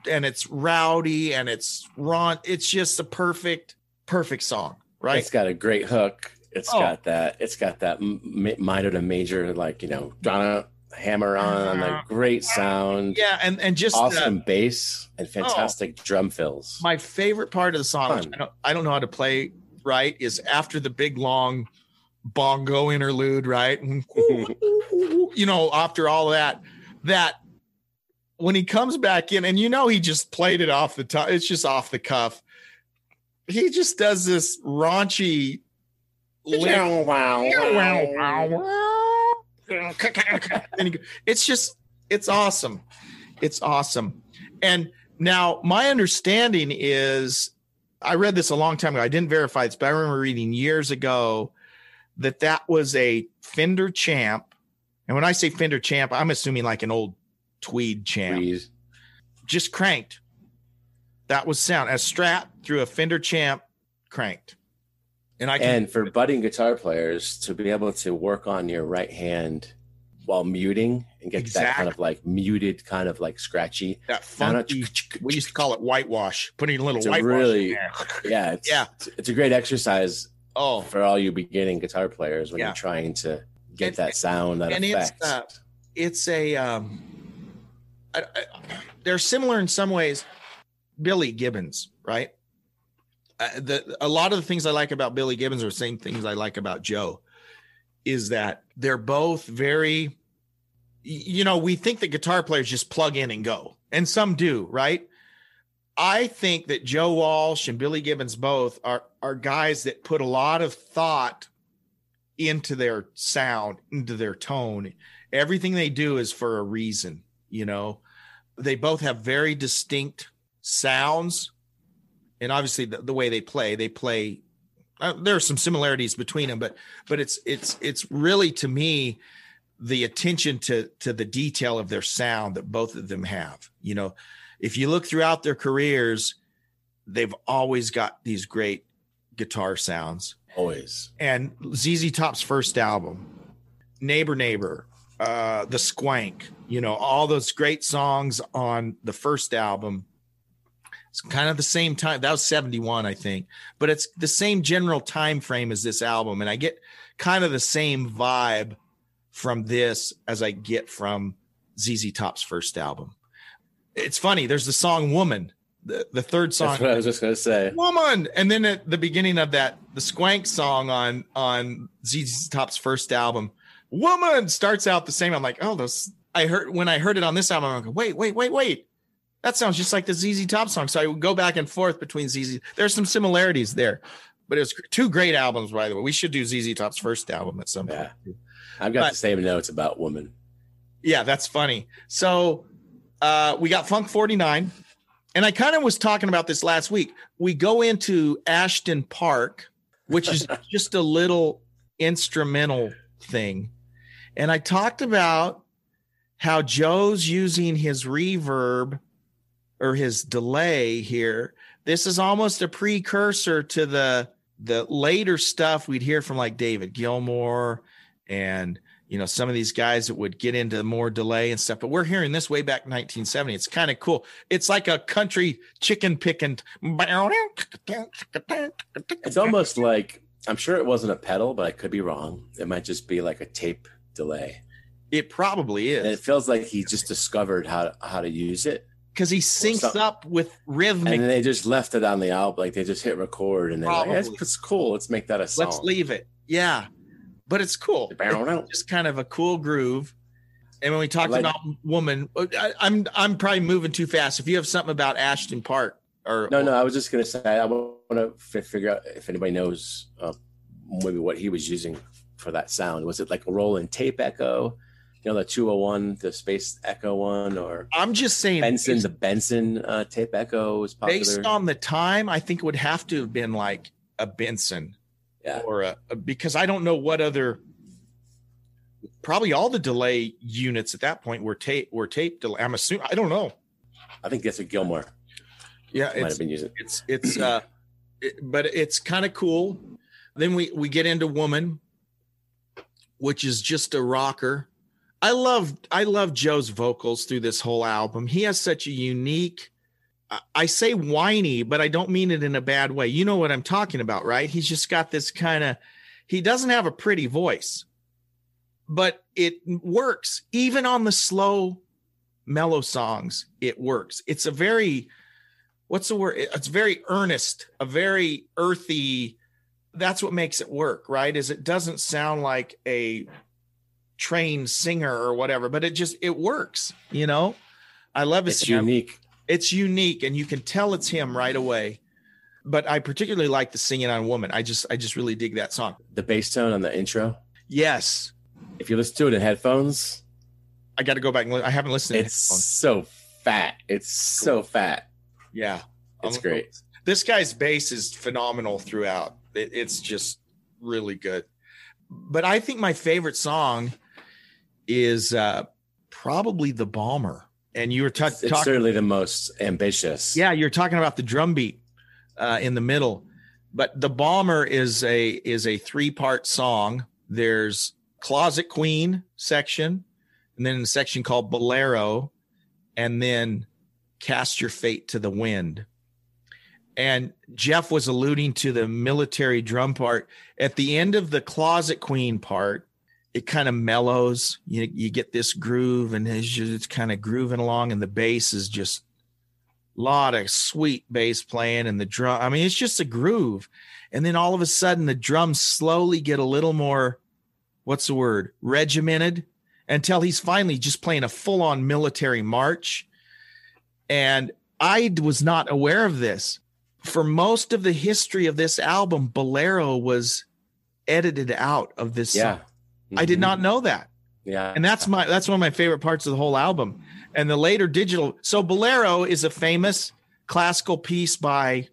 and it's rowdy and it's raw. It's just a perfect, perfect song, right? It's got a great hook. It's Oh. got that. It's got that minor to major, like you know, Donna hammer on a great sound. Yeah, and and just uh, awesome bass and fantastic drum fills. my favorite part of the song, which I don't, I don't know how to play right, is after the big long bongo interlude, right? you know, after all that, that when he comes back in, and you know, he just played it off the top, it's just off the cuff. He just does this raunchy. lick- and he go- it's just it's awesome. It's awesome. And now my understanding is i read this a long time ago. I didn't verify this but i remember reading years ago that that was a fender champ. And when i say fender champ i'm assuming like an old tweed champ. Please. just cranked. That was sound. A strat through a fender champ cranked and i can And for budding guitar players to be able to work on your right hand while muting and get that kind of like muted, kind of like scratchy. that funky we used to call it whitewash putting a little It's whitewash really- in there. Yeah, it's, Yeah. it's, it's a great exercise oh for all you beginning guitar players when Yeah. you're trying to get And- that sound, that and it's, effect. uh, it's a um I, I, they're similar in some ways billy gibbons right the a lot of the things i like about billy gibbons are the same things i like about joe is that they're both very you know we think that guitar players just plug in and go and some do right? I think that joe walsh and billy gibbons both are are guys that put a lot of thought into their sound into their tone. Everything they do is for a reason you know? They both have very distinct sounds and obviously the, the way they play they play uh, there are some similarities between them but but it's it's it's really to me the attention to to the detail of their sound that both of them have you know if you look throughout their careers they've always got these great guitar sounds Always. and ZZ Top's first album, Neighbor Neighbor, uh, The Squank, you know, all those great songs on the first album. It's kind of the same time. That was 71, I think, but it's the same general time frame as this album. And I get kind of the same vibe from this as I get from ZZ Top's first album. It's funny, there's the song Woman, the, the third song That's what I was just gonna say. woman and then at the beginning of that the squank song on on ZZ Top's first album woman starts out the same I'm like oh those I heard when I heard it on this album I'm like wait wait wait wait that sounds just like the ZZ Top song so I would go back and forth between ZZ there's some similarities there but it was two great albums by the way we should do ZZ Top's first album at some point Yeah. I've got But- the same notes about woman. yeah, that's funny. So uh, we got Funk 49. And I kind of was talking about this last week. We go into Ashton Park, which is just a little instrumental thing. And I talked about how Joe's using his reverb or his delay here. This is almost a precursor to the the later stuff we'd hear from like David Gilmour and you know some of these guys that would get into more delay and stuff but we're hearing this way back in 1970 it's kind of cool it's like a country chicken picking It's almost like I'm sure it wasn't a pedal, but I could be wrong. It might just be like a tape delay. it probably And it feels like he just discovered how how to use it. Because he syncs up with rhythmic And they just left it on the album, like they just hit record and they're Probably. "It's it's cool. Let's make that a song." let's leave it yeah but it's cool It's just kind of a cool groove and when we talked Like- about woman I, i'm i'm probably moving too fast if you have something about ashton park or No, no, I was just gonna say I want to f- figure out if anybody knows uh, maybe what he was using for that sound. Was it like a rolling tape echo? You know, the 201, the space echo one, or i'm just saying Binson, based- the Binson uh, tape echo was popular. based on the time i think it would have to have been like a binson Yeah. or a, a- because i don't know what other probably all the delay units at that point were tape were tape delay i'm assuming i don't know I think that's a Gilmour yeah might it's have been using. it's it's uh it, but it's kind of cool then we we get into woman which is just a rocker i love i love joe's vocals through this whole album. He has such a unique I- say whiny but i don't mean it in a bad way. You know what i'm talking about right? He's just got this kind of he doesn't have a pretty voice but it works. Even on the slow mellow songs it works. It's a very what's the word? It's very earnest a very earthy that's what makes it work right? Is it doesn't sound like a trained singer or whatever but it just it works you know i love his It's unique. it's unique and you can tell it's him right away but i particularly like the singing on woman i just i just really dig that song The bass tone on the intro. yes If you listen to it in headphones, i got to go back and li- i haven't listened to it's it so fat. It's so fat. yeah It's I'm- great. this guy's bass is phenomenal throughout. It, it's just really good. But I think my favorite song is uh, probably the Bomber. And you were It's, it's talking, certainly the most ambitious. yeah, you're talking about the drum beat uh, in the middle. But the Bomber is a is a three part song. There's Closet Queen section, and then a section called Bolero, and then Cast Your Fate to the Wind. And Jeff was alluding to the military drum part. At the end of the Closet Queen part, it kind of mellows. You, you get this groove, and it's, just, it's kind of grooving along, and the bass is just a lot of sweet bass playing, and the drum. I mean, it's just a groove. And then all of a sudden, the drums slowly get a little more, what's the word, regimented until he's finally just playing a full on military march. And I was not aware of this. For most of the history of this album, Bolero was edited out of this. Yeah. song. I did Mhm. not know that. Yeah. And that's my that's one of my favorite parts of the whole album. And the later digital. So Bolero is a famous classical piece by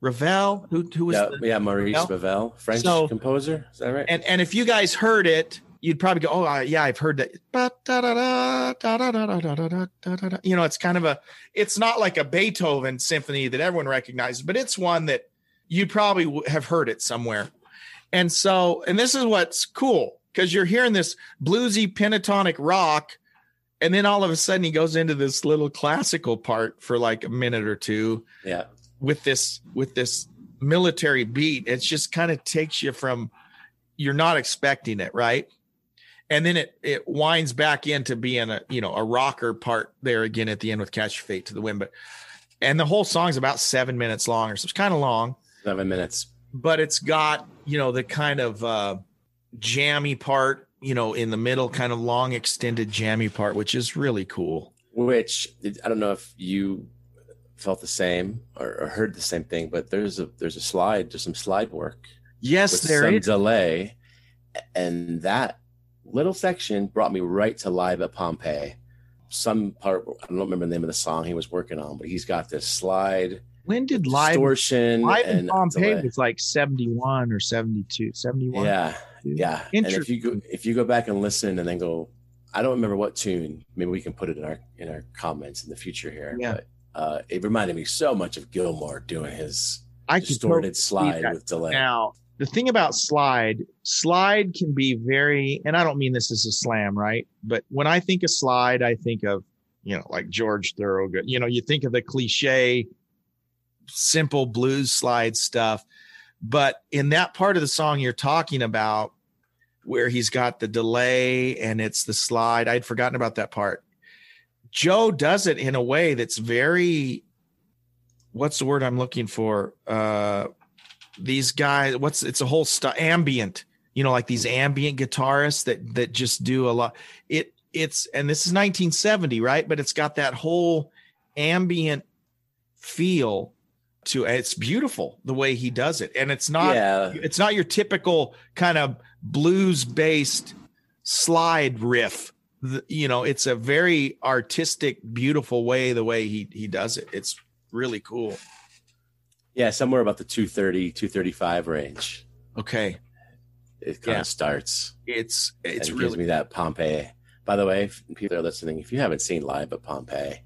Ravel. Who who was yeah, the, yeah, Maurice Ravel? Ravel, French So- composer. Is that right? and and if you guys heard it, you'd probably go, "Oh, uh, yeah, I've heard that." You know, it's kind of a, it's not like a Beethoven symphony that everyone recognizes, but it's one that you probably have heard it somewhere. And so, and this is what's cool because you're hearing this bluesy pentatonic rock, and then all of a sudden he goes into this little classical part for like a minute or two yeah. with this with this military beat it just kind of takes you from you're not expecting it right and then it it winds back into being a you know a rocker part there again at the end with catch your fate to the wind but and the whole song's about seven minutes long or so it's kind of long Seven minutes. but it's got you know the kind of uh jammy part you know in the middle kind of long extended jammy part which is really cool Which I don't know if you felt the same or, or heard the same thing, but there's a there's a slide, there's some slide work yes with there some is delay, and that little section brought me right to live at Pompeii. Some part I don't remember the name of the song he was working on, but he's got this slide when did live distortion live in pompeii delay. was like 71 or 72 71 Yeah, yeah. And if you go if you go back and listen and then go I don't remember what tune. Maybe we can put it in our in our comments in the future here. Yeah. But uh, it reminded me so much of Gilmour doing his I distorted totally slide with delay. Now, the thing about slide, slide can be very, and I don't mean this as a slam, right? But when I think of slide, I think of, you know, like George Thorogood. You know, you think of the cliche, simple blues slide stuff. But in that part of the song you're talking about, where he's got the delay and it's the slide, I'd forgotten about that part. Joe does it in a way that's very, what's the word I'm looking for? Uh, these guys what's it's a whole st- ambient you know like these ambient guitarists that that just do a lot it it's and this is 1970 right but it's got that whole ambient feel to it's beautiful the way he does it and it's not Yeah. it's not your typical kind of blues based slide riff The- you know it's a very artistic beautiful way the way he he does it it's really cool Yeah, somewhere about the 230, 235 range. okay It kind Yeah. of starts. it's it's it gives really me that Pompeii. By the way, people are listening, if you haven't seen live at Pompeii,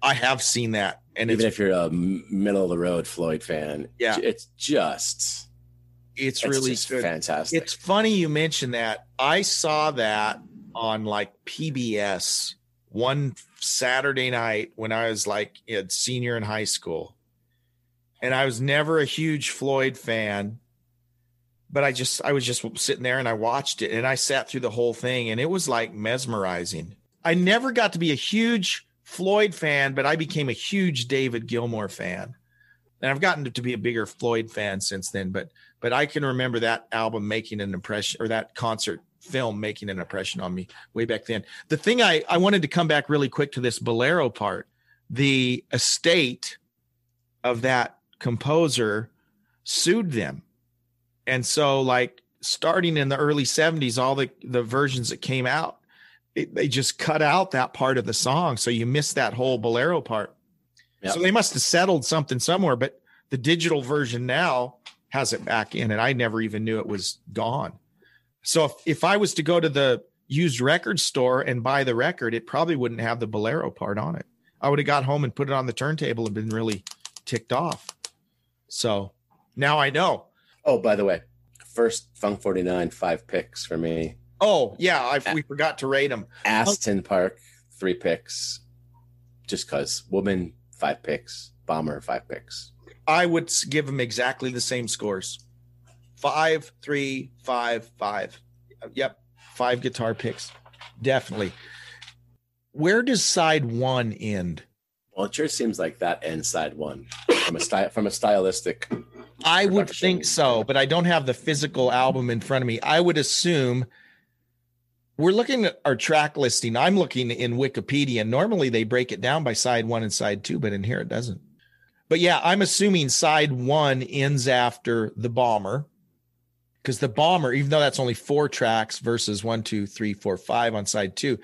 I have seen that, and even if you're a middle of the road Floyd fan, Yeah. it's just it's it's really just fantastic. It's funny you mentioned that. I saw that on like PBS one Saturday night when I was like a senior in high school, and I was never a huge Floyd fan. But I just I was just sitting there and I watched it and I sat through the whole thing and it was like mesmerizing. I never got to be a huge Floyd fan, but I became a huge David Gilmour fan. And I've gotten to be a bigger Floyd fan since then, but but I can remember that album making an impression or that concert film making an impression on me way back then. The thing I, I wanted to come back really quick to this bolero part, the estate of that composer sued them. And so like starting in the early 70s, all the, the versions that came out, it, they just cut out that part of the song. So you missed that whole bolero part. Yep. So they must have settled something somewhere, but the digital version now has it back in, and I never even knew it was gone. So if, if I was to go to the used record store and buy the record, it probably wouldn't have the bolero part on it. I would have got home and put it on the turntable and been really ticked off. So now I know. oh, by the way, first Funk 49, five picks for me. Oh yeah, I we forgot to rate them. Aston Park, three picks. Just cause. Woman, five picks. Bomber, five picks. I would give them exactly the same scores. Five, three, five, five. Yep, five guitar picks, definitely. Where does side one end? Well, it sure seems like that ends side one from a style from a stylistic. I would think so, but I don't have the physical album in front of me. I would assume we're looking at our track listing. I'm looking in Wikipedia. Normally they break it down by side one and side two, but in here it doesn't. But yeah, I'm assuming side one ends after the bomber. Because the bomber, even though that's only four tracks versus one, two, three, four, five on side two,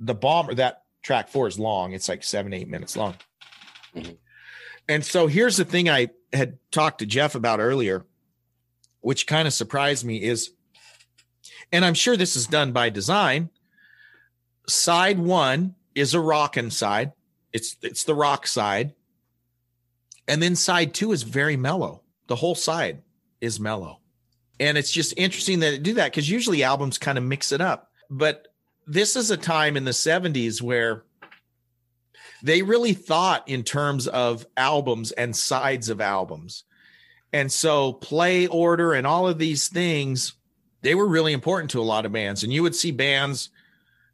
the bomber, that track four is long. It's like seven, eight minutes long. Mhm. And so here's the thing I had talked to Jeff about earlier, which kind of surprised me is, and I'm sure this is done by design. Side one is a rockin' side. It's it's the rock side. And then side two is very mellow. The whole side is mellow. And it's just interesting that it do that because usually albums kind of mix it up. But this is a time in the 70s where they really thought in terms of albums and sides of albums. And so play order and all of these things, they were really important to a lot of bands. And you would see bands,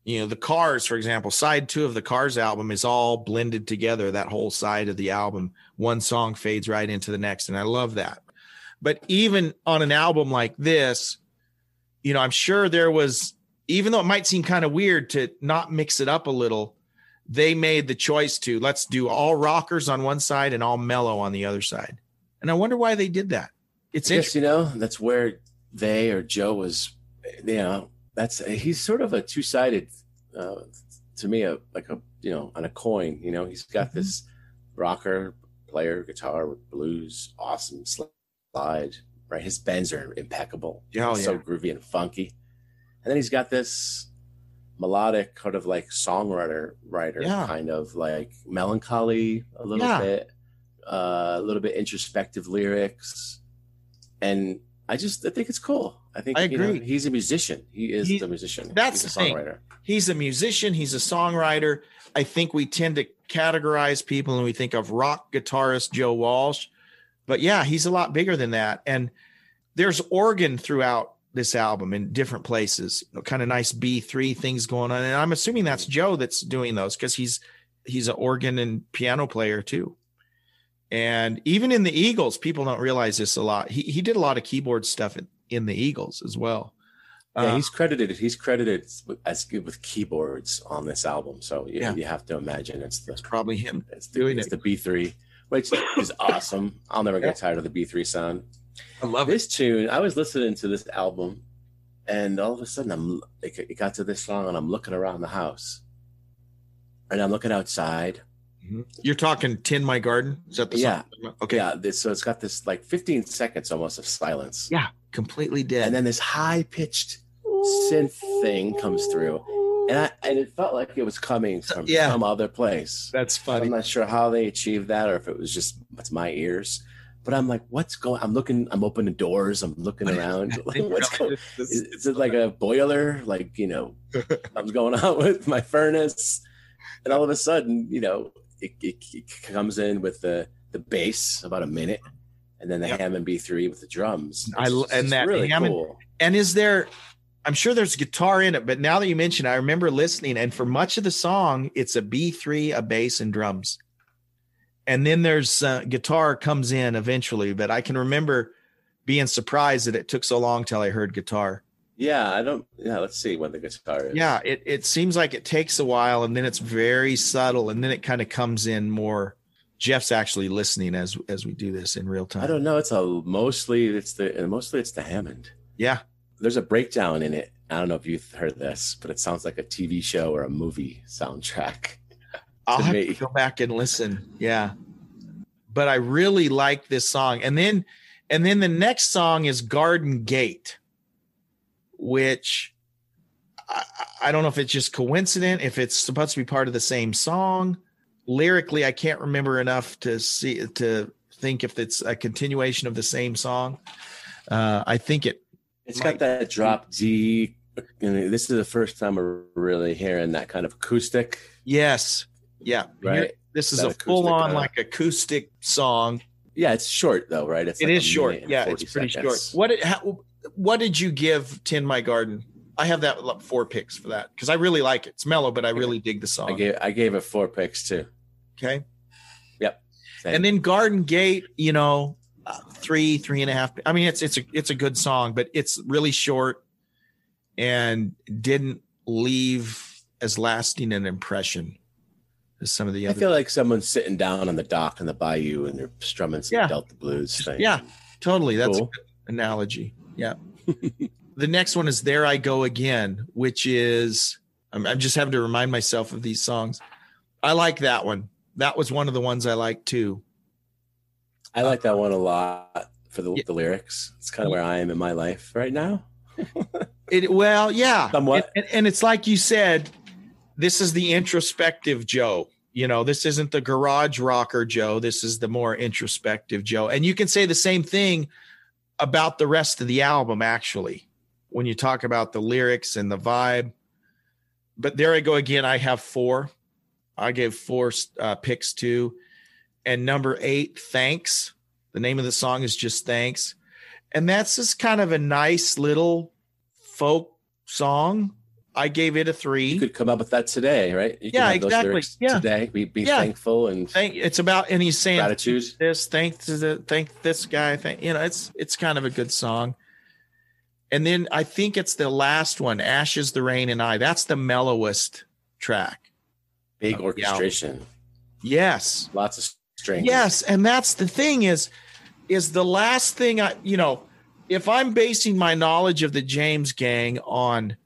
you know, the Cars, for example, side two of the Cars album is all blended together, that whole side of the album. One song fades right into the next. And I love that. But even on an album like this, you know, I'm sure there was, even though it might seem kind of weird to not mix it up a little, they made the choice to let's do all rockers on one side and all mellow on the other side. And I wonder why they did that. It's I interesting. guess you know that's where they or Joe was. You know, that's he's sort of a two sided. Uh, to me, a like a you know on a coin. You know, he's got Mm-hmm. this rocker player guitar blues, awesome slide. Right, his bends are impeccable. Oh, so groovy and funky. And then he's got this melodic, kind of like songwriter, writer, Yeah. kind of like melancholy a little Yeah. bit, uh, a little bit introspective lyrics, and I just I think it's cool. I think I you know, he's a musician. He is He- the musician. that's he's a thing. songwriter. he's a musician he's a songwriter i think we tend to categorize people and we think of rock guitarist joe walsh but yeah he's a lot bigger than that and there's organ throughout this album in different places kind of nice b3 things going on and i'm assuming that's joe that's doing those because he's he's an organ and piano player too and even in the eagles people don't realize this a lot he, he did a lot of keyboard stuff in, in the eagles as well Yeah, Uh, he's credited. He's credited as good with keyboards on this album. So you, Yeah. you have to imagine it's the probably him it's the, doing it's it. the B three, which is awesome. I'll never get tired of the B three sound. i love This tune, I was listening to this album, and all of a sudden, I'm it, it got to this song, and I'm looking around the house, and I'm looking outside. Mm-hmm. You're talking "Tend My Garden." Is that the Yeah. Okay. Yeah, this, so it's got this like 15 seconds almost of silence. Yeah. Completely dead. and then this high pitched synth thing comes through, and I and it felt like it was coming uh, from Yeah. some other place. That's funny. I'm not sure how they achieved that, or if it was just it's my ears. But I'm like, what's going? I'm looking. I'm opening doors. I'm looking around. Like, what's going? Is, is it like a boiler? Like you know, something's going on with my furnace, and all of a sudden, you know, it, it, it comes in with the the bass about a minute, and then the Yep. Hammond B3 with the drums. I It's and that really Hammond- cool. And is there? I'm sure there's guitar in it, but now that you mention, I remember listening, and for much of the song, it's a B3, a bass, and drums. And then there's uh, guitar comes in eventually, but I can remember being surprised that it took so long till I heard guitar. Yeah, I don't. Yeah, let's see when the guitar is. Yeah, it it seems like it takes a while, and then it's very subtle, and then it kind of comes in more. Jeff's actually listening as as we do this in real time. I don't know. It's a mostly it's the mostly it's the Hammond. Yeah, There's a breakdown in it. I don't know if you've heard this, but it sounds like a TV show or a movie soundtrack. I'll have me. to go back and listen. Yeah. But I really like this song. And then and then the next song is Garden Gate, which I, I don't know if it's just coincident, if it's supposed to be part of the same song. Lyrically, I can't remember enough to see to think if it's a continuation of the same song. Uh, I think it It's Might- got that drop D. This is the first time we're really hearing that kind of acoustic. yes. Yeah. Right. This is That a full on uh, like acoustic song. Yeah, it's short though, right? It's It like is short. Yeah, it's pretty seconds. short. What did how, what did you give Tend My Garden? I have that four picks for that because I really like it. It's mellow, but I really dig the song. I gave I gave it four picks too. okay, Same. and then Garden Gate, you know, uh, three three and a half. I mean, it's it's a it's a good song, but it's really short and didn't leave as lasting an impression as some of the other. I feel like someone's sitting down on the dock in the bayou and they're strumming some Yeah. Delta blues thing. Yeah, totally. That's Cool. a good analogy. Yeah. the next one is There I Go Again, which is, I'm, I'm just having to remind myself of these songs. I like that one. That was one of the ones I liked too. I like that one a lot for the, Yeah. the lyrics. It's kind of where I am in my life right now. It, well, yeah. Somewhat. And, and it's like you said, this is the introspective Joe. You know, this isn't the garage rocker Joe. This is the more introspective Joe. And you can say the same thing about the rest of the album, actually, when you talk about the lyrics and the vibe. But there I go again. I have four. I gave four uh, picks too. And number eight, Thanks. The name of the song is just Thanks. And that's just kind of a nice little folk song. I gave it a three. You could come up with that today, right? You Yeah, could have those exactly. Yeah. Today, be, be Yeah. thankful and thank it's about and he's saying gratitude. this thank to the thank this guy thank you know it's it's kind of a good song and then i think it's the last one ashes the rain and i that's the mellowest track Big orchestration, yes lots of strings. yes and that's the thing is is the last thing i you know if i'm basing my knowledge of the james gang on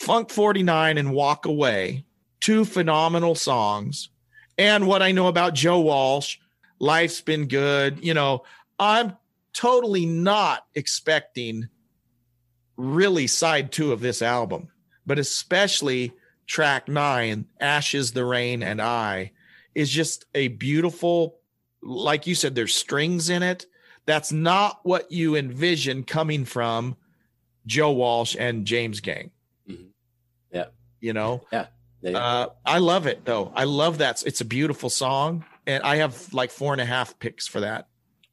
funk 49 and walk away two phenomenal songs and what i know about joe walsh life's been good you know i'm totally not expecting really side two of this album but especially track nine, Ashes, the Rain, and I, is just a beautiful, like you said, there's strings in it. That's not what you envision coming from Joe Walsh and James Gang. Yeah. You know, Yeah. Yeah, yeah. uh, I love it though. I love that. It's a beautiful song, and I have like four and a half picks for that.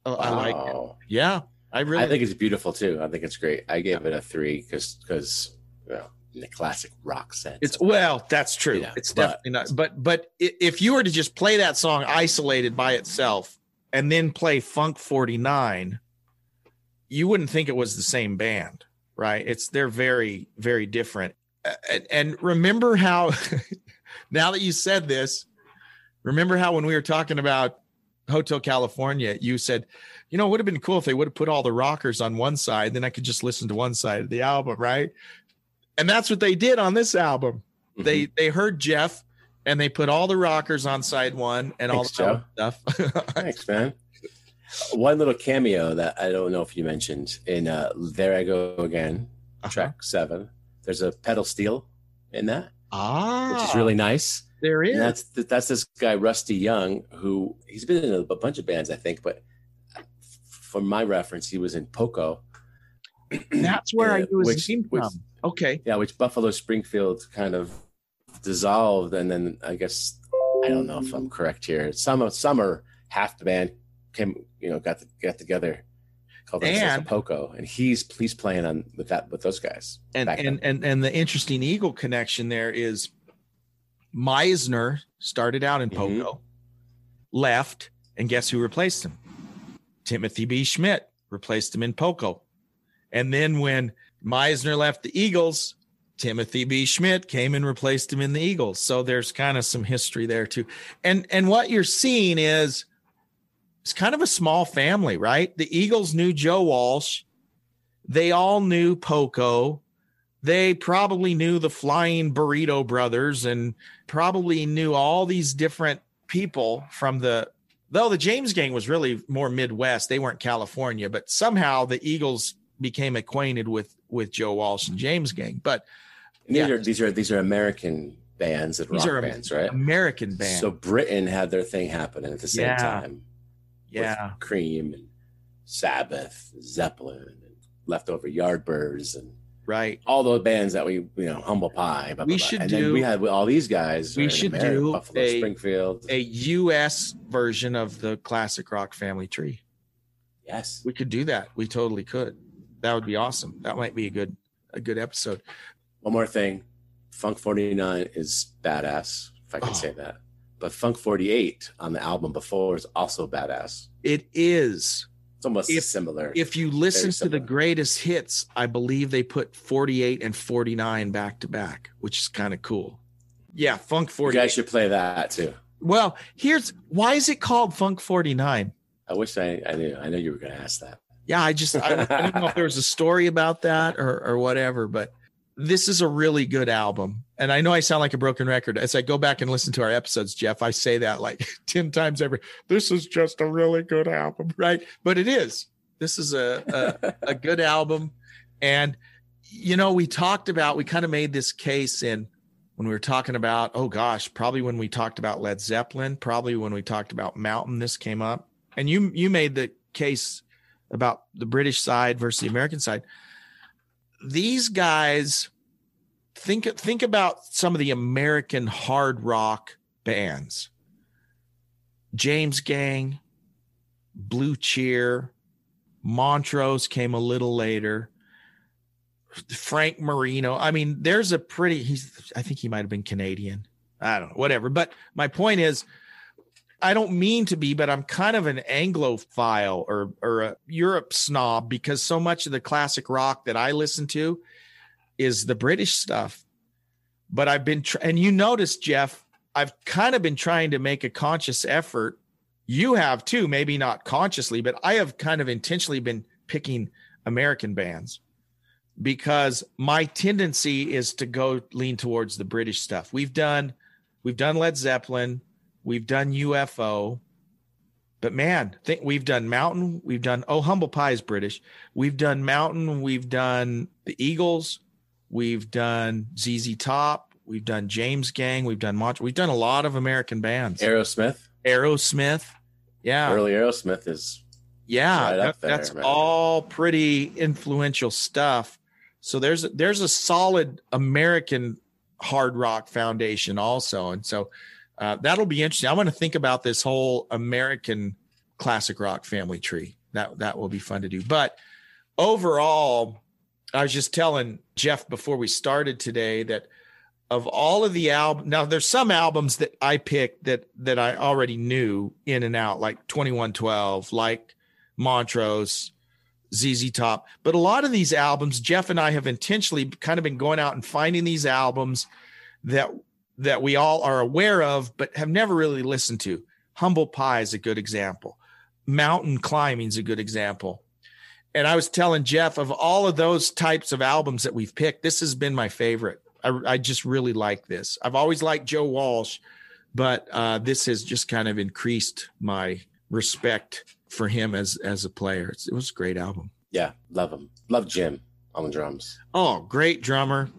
Uh, I like it. Yeah, I really. I think it's beautiful too. I think it's great. I gave it a three because because well, in the classic rock sense. It's well, that's true. It's but- definitely not. But but if you were to just play that song isolated by itself and then play Funk 49, you wouldn't think it was the same band, right? It's they're very very different. And, and remember how now that you said this, remember how when we were talking about Hotel California, you said, you know, it would have been cool if they would have put all the rockers on one side, then I could just listen to one side of the album, right? And that's what they did on this album. Mhm. They they heard Jeff and they put all the rockers on side one and all the stuff. Thanks, man. One little cameo that I don't know if you mentioned in uh, "There I Go Again," Uh-huh. track seven. There's a pedal steel in that, ah, which is really nice. there is. And that's that's this guy Rusty Young, who he's been in a, a bunch of bands, I think, but from my reference, he was in Poco. That's where I Yeah, knew his name which- from. Okay. Yeah, which Buffalo Springfield kind of dissolved, and then I guess I don't know if I'm correct here. Some summer half the band came, you know, got got together, called And- Poco, and he's he's playing on with that with those guys. And and, and and the interesting Eagle connection there is Meisner started out in Mhm. Poco, left, and guess who replaced him? Timothy B. Schmit replaced him in Poco. And then when Meisner left the Eagles, Timothy B. Schmit came and replaced him in the Eagles. So there's kind of some history there too. And and what you're seeing is it's kind of a small family, right? The Eagles knew Joe Walsh. They all knew Poco. They probably knew the Flying Burrito Brothers and probably knew all these different people from the though the James gang was really more Midwest. They weren't California, but somehow the Eagles became acquainted with with Joe Walsh and James gang. But And these yeah. are these are these are American bands and these rock are bands, right? American bands. So Britain had their thing happening at the same Yeah. time. Yeah. Cream and Sabbath, Zeppelin, and Leftover Yardbirds, and Right. all those bands that we, you know, Humble Pie. Blah, blah, We blah. should and do- Then we had all these guys. We should America, do Buffalo a- Springfield. A US version of the classic rock family tree. yes, We could do that. We totally could. That would be awesome. That might be a good a good episode. One more thing, Funk 49 is badass, if I can Oh. say that. But Funk 48 on the album before is also badass. It is. It's almost If- similar. If you listen to the greatest hits, I believe they put 48 and 49 back to back, which is kind of cool. Yeah, Funk you 48. guys should play that too. well, here's why is it called Funk 49? I wish I, I knew. I knew you were going to ask that. Yeah, I just I don't, I don't know if there was a story about that or or whatever, but this is a really good album. And I know I sound like a broken record. As I go back and listen to our episodes, Jeff, I say that like 10 times every this is just a really good album, right? But it is. This is a a, a good album. And you know, we talked about we kind of made this case in when we were talking about, oh gosh, probably when we talked about Led Zeppelin, probably when we talked about Mountain, this came up. And you you made the case about the British side versus the American side. These guys think think about some of the American hard rock bands. James Gang, Blue Cheer, Montrose came a little later. Frank Marino. I mean, there's a pretty he's I think he might have been Canadian. I don't know, whatever. But my point is I don't mean to be, but I'm kind of an Anglophile or or a Europe snob because so much of the classic rock that I listen to is the British stuff. But I've been tr- and you notice, Jeff, I've kind of been trying to make a conscious effort. You have too, maybe not consciously, but I have kind of intentionally been picking American bands because my tendency is to go lean towards the British stuff. We've done we've done Led Zeppelin, we've done UFO, but man, think we've done Mountain, we've done oh Humble Pie is British. We've done Mountain, we've done the Eagles, we've done ZZ Top, we've done James Gang, we've done Mont, we've done a lot of American bands. Aerosmith. Aerosmith, yeah, Early Aerosmith is yeah, right that- there, that's man. all pretty influential stuff. So there's there's a solid American hard rock foundation also, and so uh, that'll be interesting. I want to think about this whole American classic rock family tree. That that will be fun to do. But overall, I was just telling Jeff before we started today that of all of the album now there's some albums that I picked that that I already knew in and out like 2112 like Montrose ZZ Top but a lot of these albums Jeff and I have intentionally kind of been going out and finding these albums that that we all are aware of but have never really listened to Humble Pie is a good example Mountain Climbing is a good example and I was telling Jeff of all of those types of albums that we've picked this has been my favorite I, I just really like this. I've always liked Joe Walsh, but uh, this has just kind of increased my respect for him as as a player. It's, it was a great album. yeah, love him. Love Jim on the drums. Oh, great drummer.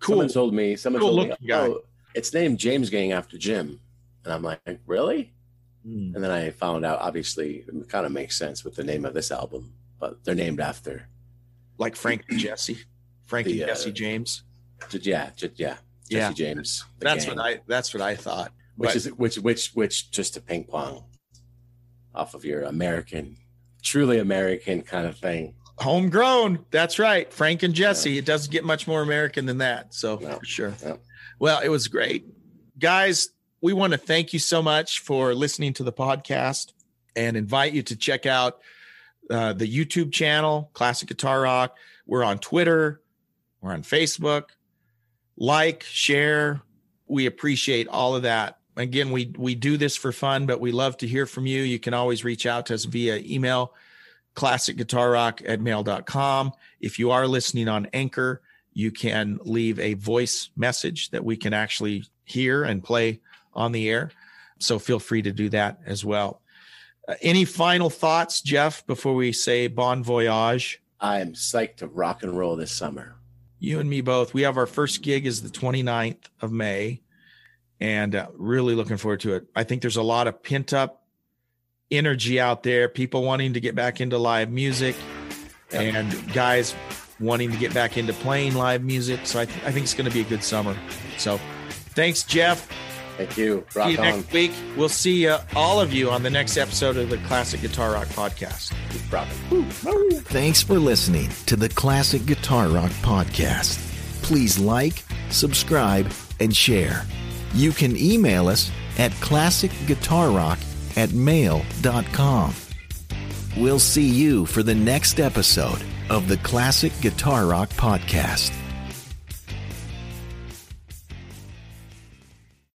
Cool. Someone told me someone Cool told me, oh, it's named James Gang after Jim, and I'm like, really? Mm. And then I found out, obviously, it kind of makes sense with the name of this album, but they're named after, Like Frank and Jesse, Frank and The, uh, Jesse James. J- yeah, J- yeah, Jesse Yeah. James. That's gang, what I. That's what I thought. which but- is which which which just to ping pong off of your American, truly American kind of thing. Homegrown. That's right. Frank and Jesse. It doesn't get much more American than that. So No. for sure. No. Well, it was great. Guys, we want to thank you so much for listening to the podcast and invite you to check out uh, the YouTube channel, Classic Guitar Rock. We're on Twitter, we're on Facebook. Like, share. We appreciate all of that. Again, we we do this for fun, but we love to hear from you. You can always reach out to us via email, classicguitarrock at mail.com. If you are listening on Anchor, you can leave a voice message that we can actually hear and play on the air. So feel free to do that as well. Uh, any final thoughts, Jeff, before we say bon voyage? I'm psyched to rock and roll this summer. You and me both. We have our first gig is the 29th of May and uh, really looking forward to it. I think there's a lot of pent up energy out there, people wanting to get back into live music and guys wanting to get back into playing live music. So I, th- I think it's going to be a good summer. So thanks, Jeff. Thank you. See you on. next week. We'll see uh, all of you on the next episode of the Classic Guitar Rock podcast. Thanks for listening to the Classic Guitar Rock Podcast. Please like, subscribe, and share. You can email us at classicguitarrock at mail.com. We'll see you for the next episode of the Classic Guitar Rock Podcast.